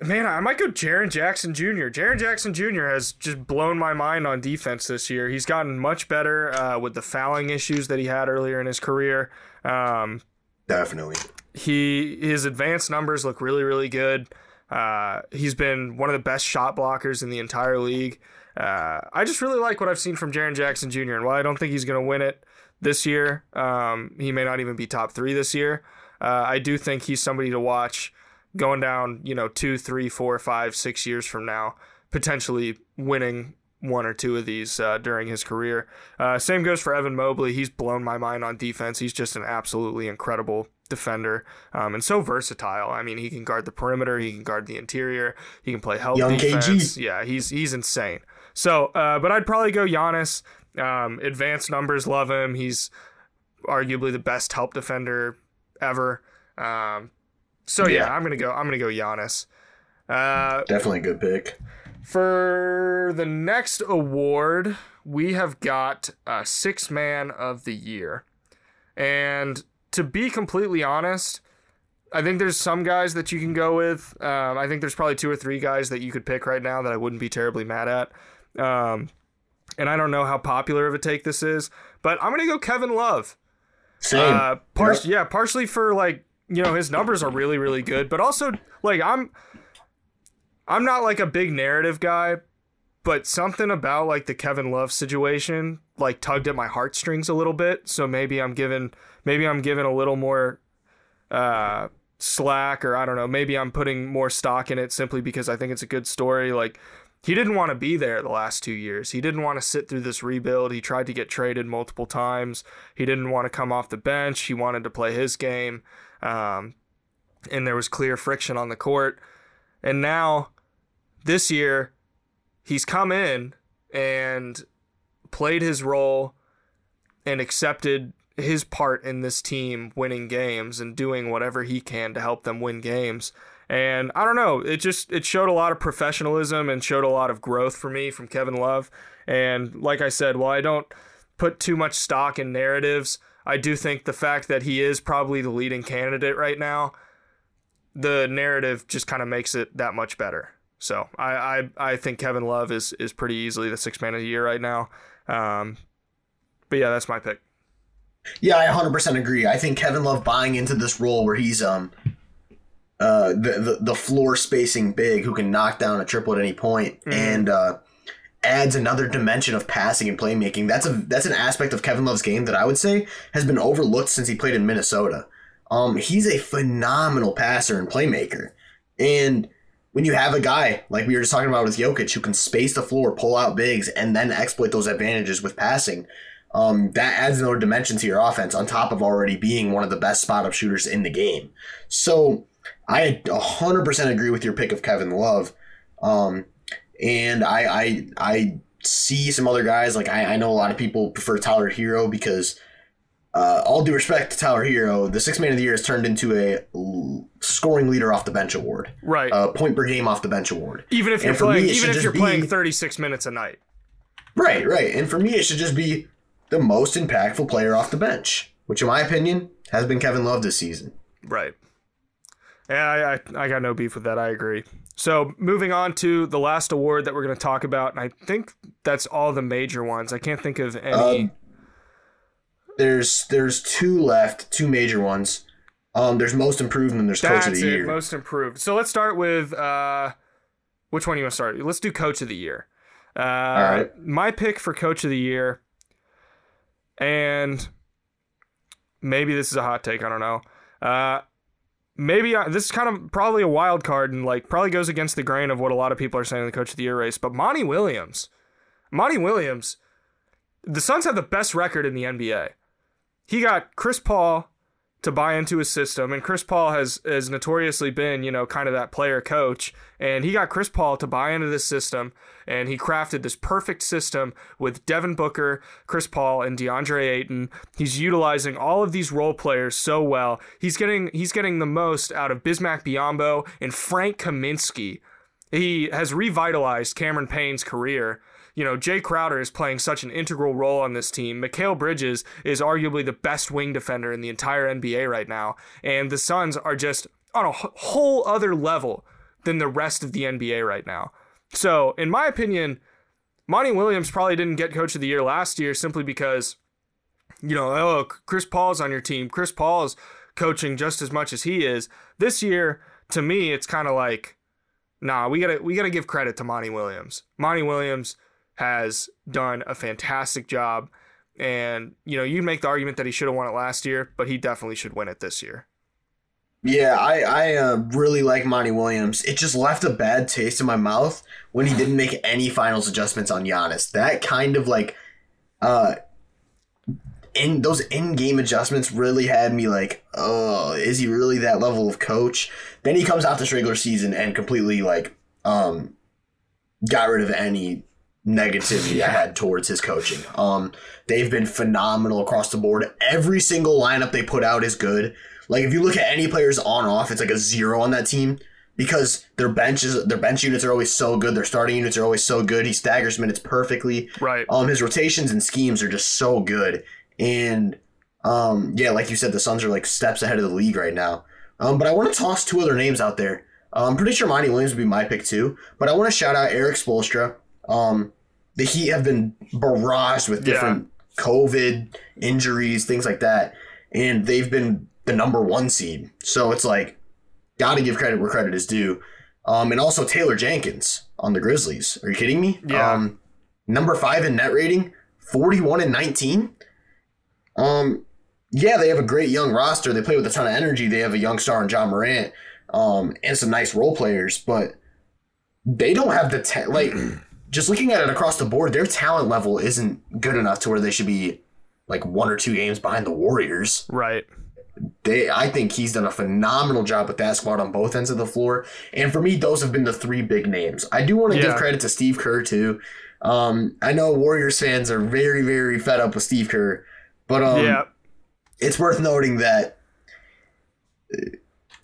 Man, I might go Jaren Jackson Jr. Jaren Jackson Jr. has just blown my mind on defense this year. He's gotten much better uh, with the fouling issues that he had earlier in his career. Um, Definitely. he his advanced numbers look really really good. Uh, he's been one of the best shot blockers in the entire league. Uh, I just really like what I've seen from Jaren Jackson Jr. And while I don't think he's going to win it this year, um, he may not even be top three this year. Uh, I do think he's somebody to watch going down, you know, two, three, four, five, six years from now, potentially winning one or two of these uh, during his career. Uh, same goes for Evan Mobley. He's blown my mind on defense. He's just an absolutely incredible defender um, and so versatile. I mean, he can guard the perimeter, he can guard the interior, he can play help Young defense. KG. Yeah, he's he's insane. So, uh, but I'd probably go Giannis. Um, advanced numbers, love him. He's arguably the best help defender ever. Um, so yeah, Yeah. I'm gonna go. I'm gonna go Giannis. Uh, Definitely a good pick. for the next award, we have got uh, Six Man of the Year. And to be completely honest, I think there's some guys that you can go with. Um, I think there's probably two or three guys that you could pick right now that I wouldn't be terribly mad at. Um, and I don't know how popular of a take this is, but I'm gonna go Kevin Love. Same. Uh, par- Yep. Yeah, partially for like you know his numbers are really really good, but also like I'm I'm not like a big narrative guy, but something about like the Kevin Love situation like tugged at my heartstrings a little bit. So maybe I'm giving maybe I'm giving a little more uh slack or I don't know, maybe I'm putting more stock in it simply because I think it's a good story. Like he didn't want to be there the last two years. He didn't want to sit through this rebuild. He tried to get traded multiple times. He didn't want to come off the bench. He wanted to play his game. Um, and there was clear friction on the court. And now, this year, he's come in and played his role and accepted his part in this team winning games and doing whatever he can to help them win games. And I don't know, it just it showed a lot of professionalism and showed a lot of growth for me from Kevin Love. And like I said, while I don't put too much stock in narratives, I do think the fact that he is probably the leading candidate right now, the narrative just kind of makes it that much better. So I, I, I think Kevin Love is is pretty easily the sixth man of the year right now. Um, but yeah, that's my pick. Yeah, I 100% agree. I think Kevin Love buying into this role where he's um uh the the, the floor spacing big who can knock down a triple at any point Mhm. and uh adds another dimension of passing and playmaking. That's a that's an aspect of Kevin Love's game that I would say has been overlooked since he played in Minnesota. Um he's a phenomenal passer and playmaker. And when you have a guy like we were just talking about with Jokic who can space the floor, pull out bigs, and then exploit those advantages with passing, um, that adds another dimension to your offense on top of already being one of the best spot up shooters in the game. So I 100% agree with your pick of Kevin Love. Um, and I, I, I see some other guys, like I, I know a lot of people prefer Tyler Herro because, uh, all due respect to Tyler Herro, the six man of the year has turned into a l- scoring leader off the bench award, Right. uh, point per game off the bench award. even if you're and me, playing, even if you're be- playing 36 minutes a night. Right, right. And for me, it should just be the most impactful player off the bench, which, in my opinion, has been Kevin Love this season. Right. Yeah, I, I, I got no beef with that. I agree. So moving on to the last award that we're going to talk about, and I think that's all the major ones. I can't think of any. Um, There's there's two left, two major ones. Um, there's most improved and then there's coach of the it, year. most improved. So let's start with uh, which one you want to start? Let's do coach of the year. Uh, all right. My pick for coach of the year, and maybe this is a hot take. I don't know. Uh, maybe I, this is kind of probably a wild card and like probably goes against the grain of what a lot of people are saying in the coach of the year race. But Monty Williams, Monty Williams, the Suns have the best record in the NBA. He got Chris Paul to buy into his system, and Chris Paul has has notoriously been, you know, kind of that player coach, and he got Chris Paul to buy into this system, and he crafted this perfect system with Devin Booker, Chris Paul, and DeAndre Ayton. He's utilizing all of these role players so well. He's getting he's getting the most out of Bismack Biyombo and Frank Kaminsky. He has revitalized Cameron Payne's career. You know, Jae Crowder is playing such an integral role on this team. Mikal Bridges is arguably the best wing defender in the entire NBA right now. And the Suns are just on a whole other level than the rest of the NBA right now. So, in my opinion, Monty Williams probably didn't get coach of the year last year simply because, you know, oh, Chris Paul's on your team. Chris Paul's coaching just as much as he is. This year, to me, it's kind of like, nah, we gotta we gotta give credit to Monty Williams. Monty Williams has done a fantastic job. And, you know, you make the argument that he should have won it last year, but he definitely should win it this year. Yeah, I I uh, really like Monty Williams. It just left a bad taste in my mouth when he didn't make any finals adjustments on Giannis. That kind of like, uh, in those in-game adjustments really had me like, oh, is he really that level of coach? Then he comes out this regular season and completely like, um, got rid of any negativity I had towards his coaching. Um, they've been phenomenal across the board. Every single lineup they put out is good. Like if you look at any players on off, it's like a zero on that team because their benches, their bench units are always so good. Their starting units are always so good. He staggers minutes perfectly. Right. Um, his rotations and schemes are just so good. And um, yeah, like you said, the Suns are like steps ahead of the league right now. Um, but I want to toss two other names out there. Uh, I'm pretty sure Monty Williams would be my pick too. But I want to shout out Erik Spoelstra. Um, the Heat have been barraged with Yeah. different COVID injuries, things like that, and they've been the number one seed. So it's like, got to give credit where credit is due. Um, and also Taylor Jenkins on the Grizzlies. Are you kidding me? Yeah. Um, number five in net rating, forty-one and nineteen. Um, yeah, they have a great young roster. They play with a ton of energy. They have a young star in Ja Morant, um, and some nice role players, but they don't have the ta- like. just looking at it across the board, their talent level isn't good enough to where they should be like one or two games behind the Warriors. Right. They, I think he's done a phenomenal job with that squad on both ends of the floor. And for me, those have been the three big names. I do want to give credit to Steve Kerr too. Um, I know Warriors fans are very, very fed up with Steve Kerr, but um, yeah. it's worth noting that uh,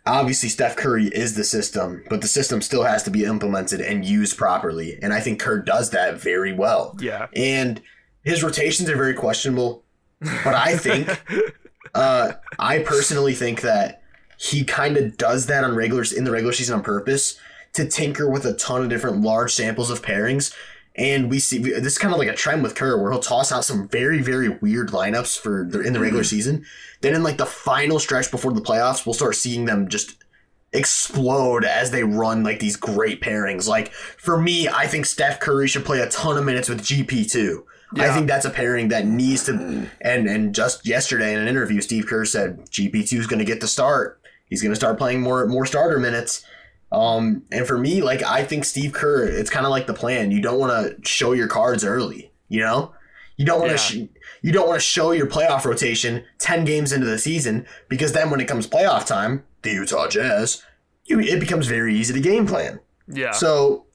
obviously Steph Curry is the system, but the system still has to be implemented and used properly. And I think Kerr does that very well. Yeah. And his rotations are very questionable, but I think, uh, I personally think that he kind of does that on regulars in the regular season on purpose to tinker with a ton of different large samples of pairings. And we see this is kind of like a trend with Kerr, where he'll toss out some very, very weird lineups for the, in the regular mm-hmm. season. Then in like the final stretch before the playoffs, we'll start seeing them just explode as they run like these great pairings. Like for me, I think Steph Curry should play a ton of minutes with GP two. I think that's a pairing that needs to. And and just yesterday in an interview, Steve Kerr said GP two is going to get the start. He's going to start playing more more starter minutes. Um, and for me, like I think Steve Kerr, it's kind of like the plan. You don't want to show your cards early. You know, you don't want to. Yeah. Sh- you don't want to show your playoff rotation ten games into the season because then when it comes playoff time, the Utah Jazz, you, it becomes very easy to game plan. Yeah. So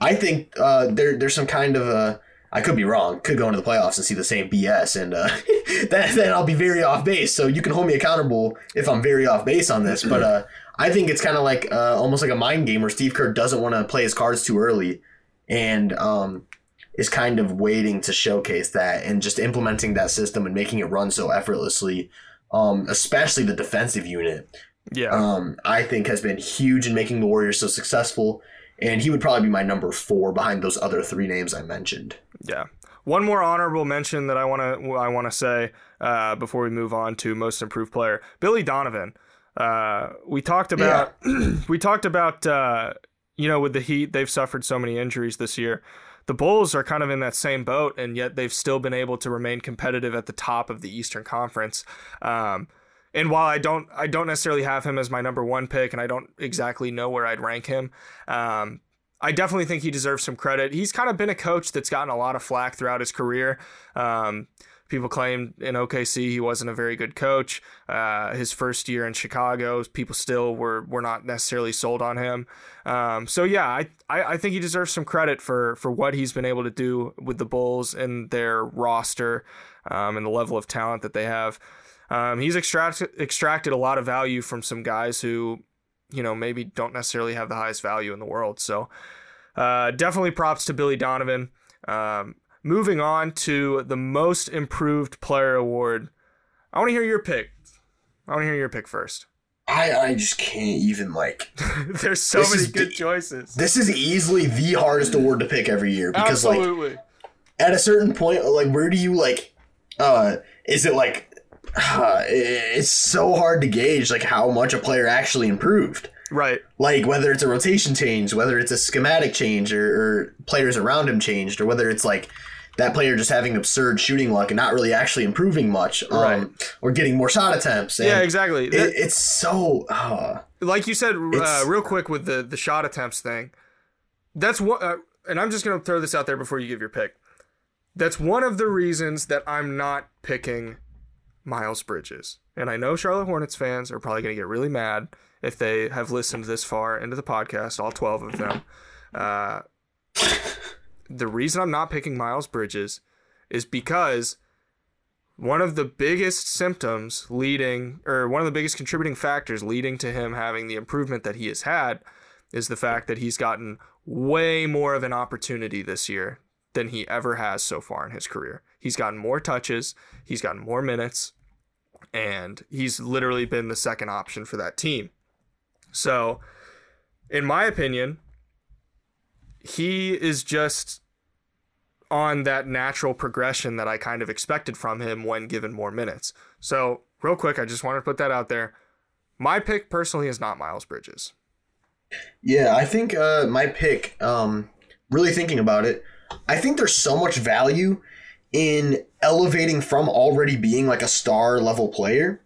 I think uh, there there's some kind of a I could be wrong. Could go into the playoffs and see the same BS, and uh, that then I'll be very off base. So you can hold me accountable if I'm very off base on this. But uh, I think it's kind of like uh, almost like a mind game where Steve Kerr doesn't want to play his cards too early, and um, is kind of waiting to showcase that and just implementing that system and making it run so effortlessly. Um, especially the defensive unit yeah. um, I think has been huge in making the Warriors so successful. And he would probably be my number four behind those other three names I mentioned. Yeah. One more honorable mention that I want to I want to say uh, before we move on to most improved player, Billy Donovan. Uh, we talked about we talked about uh, you know with the Heat they've suffered so many injuries this year. The Bulls are kind of in that same boat, and yet they've still been able to remain competitive at the top of the Eastern Conference. Um, and while I don't I don't necessarily have him as my number one pick, and I don't exactly know where I'd rank him, um, I definitely think he deserves some credit. He's kind of been a coach that's gotten a lot of flack throughout his career. Um, people claim in OKC he wasn't a very good coach. Uh, his first year in Chicago, people still were were not necessarily sold on him. Um, so yeah, I, I I think he deserves some credit for for what he's been able to do with the Bulls and their roster um, and the level of talent that they have. Um, he's extracted extracted a lot of value from some guys who, you know, maybe don't necessarily have the highest value in the world. So, uh, definitely props to Billy Donovan. Um, moving on to the most improved player award. I want to hear your pick. I want to hear your pick first. I, I just can't even like. There's so many good the- choices. This is easily the hardest award to pick every year because like at a certain point, like where do you like? Uh, is it like? Uh, it's so hard to gauge like how much a player actually improved. right. like whether it's a rotation change, whether it's a schematic change, or, or players around him changed, or whether it's like that player just having absurd shooting luck and not really actually improving much, um, Right. or getting more shot attempts. And Yeah, exactly. It, That- it's so. Uh, like you said, uh, real quick with the the shot attempts thing. That's what, uh, and I'm just gonna throw this out there before you give your pick. That's one of the reasons that I'm not picking Miles Bridges. And I know Charlotte Hornets fans are probably gonna get really mad if they have listened this far into the podcast, all 12 of them. Uh, the reason I'm not picking Miles Bridges is because one of the biggest symptoms leading, or one of the biggest contributing factors leading to him having the improvement that he has had is the fact that he's gotten way more of an opportunity this year than he ever has so far in his career. He's gotten more touches, he's gotten more minutes, and he's literally been the second option for that team. So, in my opinion, he is just on that natural progression that I kind of expected from him when given more minutes. So, real quick, I just wanted to put that out there. My pick personally is not Miles Bridges. Yeah, I think uh, my pick, um, really thinking about it, I think there's so much value in elevating from already being like a star level player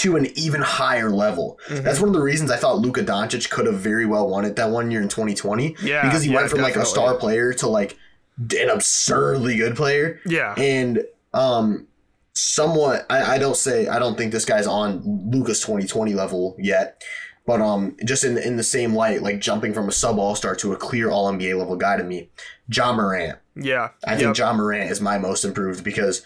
to an even higher level. Mm-hmm. That's one of the reasons I thought Luka Doncic could have very well won it that one year in 2020. Yeah. Because he yeah, went from definitely. like a star player to like an absurdly good player. Yeah. And um somewhat I, I don't say I don't think this guy's on Luka's 2020 level yet. But um just in in the same light, like jumping from a sub all star to a clear all NBA level guy to me, Ja Morant. Yeah. I think Ja Morant is my most improved because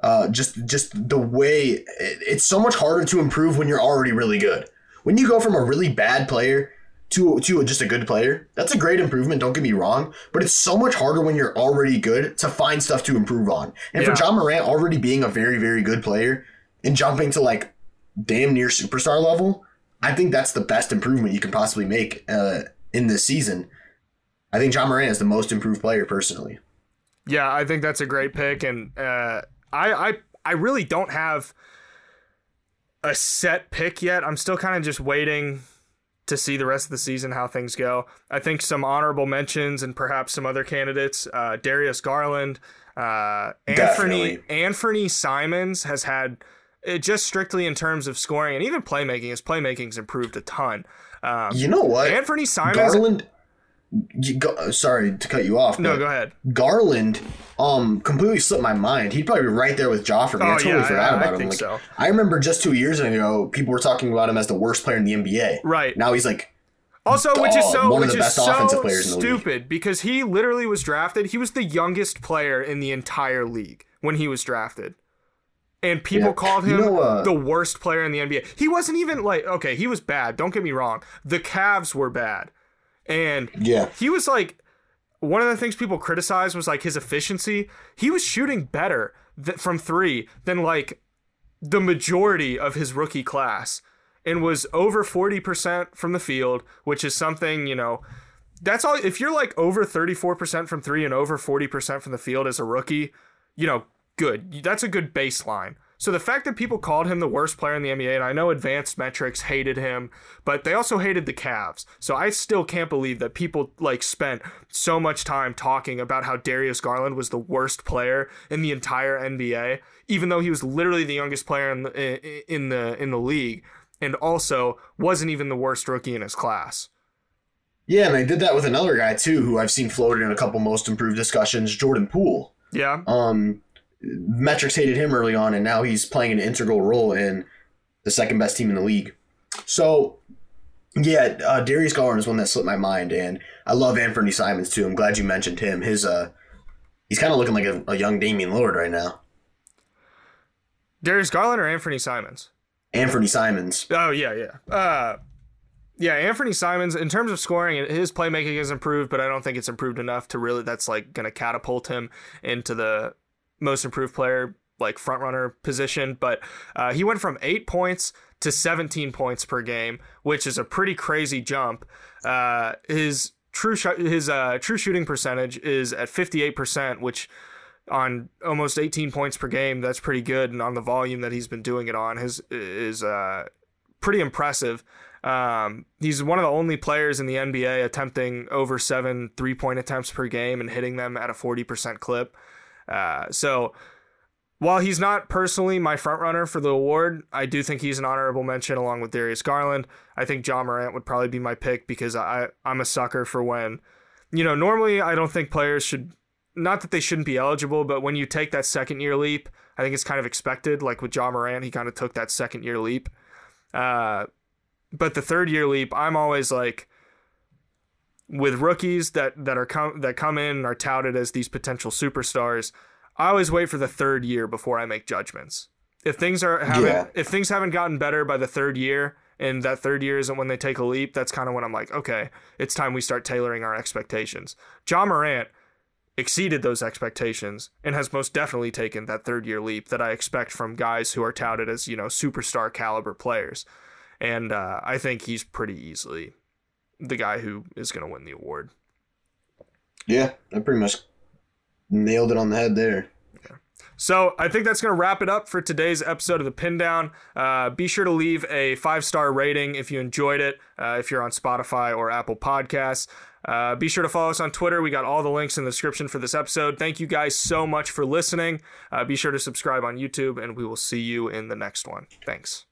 uh, just just the way it, it's so much harder to improve when you're already really good. When you go from a really bad player to to just a good player, that's a great improvement. Don't get me wrong, but it's so much harder when you're already good to find stuff to improve on. And Yeah. for Ja Morant already being a very very good player and jumping to like damn near superstar level, I think that's the best improvement you can possibly make uh, in this season. I think Ja Morant is the most improved player personally. Yeah, I think that's a great pick, and uh, I, I I really don't have a set pick yet. I'm still kind of just waiting to see the rest of the season how things go. I think some honorable mentions and perhaps some other candidates. Uh, Darius Garland, uh, Anthony. Anthony Simons has had it just strictly in terms of scoring and even playmaking. His playmaking's improved a ton. Um, You know what? Anthony Simons. Garland. You go, sorry to cut you off. no, go ahead. Garland, um, completely slipped my mind. He'd probably be right there with Joffrey. me. I Oh, totally yeah, forgot yeah, I about him. think Like, so. I remember just two years ago, people were talking about him as the worst player in the NBA. Right. now, he's like, Also, which is so one of which the is best so offensive players in the league. stupid because he literally was drafted. He was the youngest player in the entire league when he was drafted, and people Yeah. called You him know, uh, the worst player in the NBA. He wasn't even like okay, he was bad. Don't get me wrong. The Cavs were bad, and yeah, he was like one of the things people criticized was like his efficiency. He was shooting better th- from three than like the majority of his rookie class and was over 40% from the field, which is something, you know, that's all. If you're like over 34% from three and over 40% from the field as a rookie, you know, good. That's a good baseline. So the fact that people called him the worst player in the NBA, and I know advanced metrics hated him, but they also hated the Cavs. So I still can't believe that people like spent so much time talking about how Darius Garland was the worst player in the entire NBA, even though he was literally the youngest player in the in the in the league, and also wasn't even the worst rookie in his class. yeah, and I did that with another guy too, who I've seen floated in a couple most improved discussions, Jordan Poole. Yeah, Um, metrics hated him early on, and now he's playing an integral role in the second best team in the league. So, yeah, uh, Darius Garland is one that slipped my mind, and I love Anthony Simons too. I'm glad you mentioned him. His uh, he's kind of looking like a, a young Damian Lillard right now. Darius Garland or Anthony Simons. Anthony Simons. Oh yeah, yeah. Uh yeah, Anthony Simons in terms of scoring, his playmaking has improved, but I don't think it's improved enough to really that's like going to catapult him into the most improved player like front runner position, but uh, he went from 8 points to 17 points per game, which is a pretty crazy jump. Uh, his true sh- his uh, true shooting percentage is at 58%, which on almost 18 points per game, that's pretty good. And on the volume that he's been doing it on, his is uh, pretty impressive. Um, he's one of the only players in the NBA attempting over seven three point attempts per game and hitting them at a 40% clip. Uh, so while he's not personally my front runner for the award, I do think he's an honorable mention along with Darius Garland. I think Ja Morant would probably be my pick because I, I'm a sucker for when, you know, normally I don't think players should not that they shouldn't be eligible, but when you take that second year leap, I think it's kind of expected. Like with John Morant, he kind of took that second year leap. Uh, but the third year leap, I'm always like, with rookies that that are come that come in and are touted as these potential superstars, I always wait for the third year before I make judgments. If things are haven't Yeah. if things haven't gotten better by the third year, and that third year isn't when they take a leap, that's kind of when I'm like, okay, it's time we start tailoring our expectations. Ja Morant exceeded those expectations and has most definitely taken that third year leap that I expect from guys who are touted as, you know, superstar caliber players. And uh, I think he's pretty easily the guy who is going to win the award. Yeah, I pretty much nailed it on the head there. Yeah. So I think that's going to wrap it up for today's episode of the Pin Down. Uh, be sure to leave a five star rating if you enjoyed it. Uh, if you're on Spotify or Apple Podcasts. Uh, be sure to follow us on Twitter. We got all the links in the description for this episode. Thank you guys so much for listening. Uh, be sure to subscribe on YouTube, and we will see you in the next one. Thanks.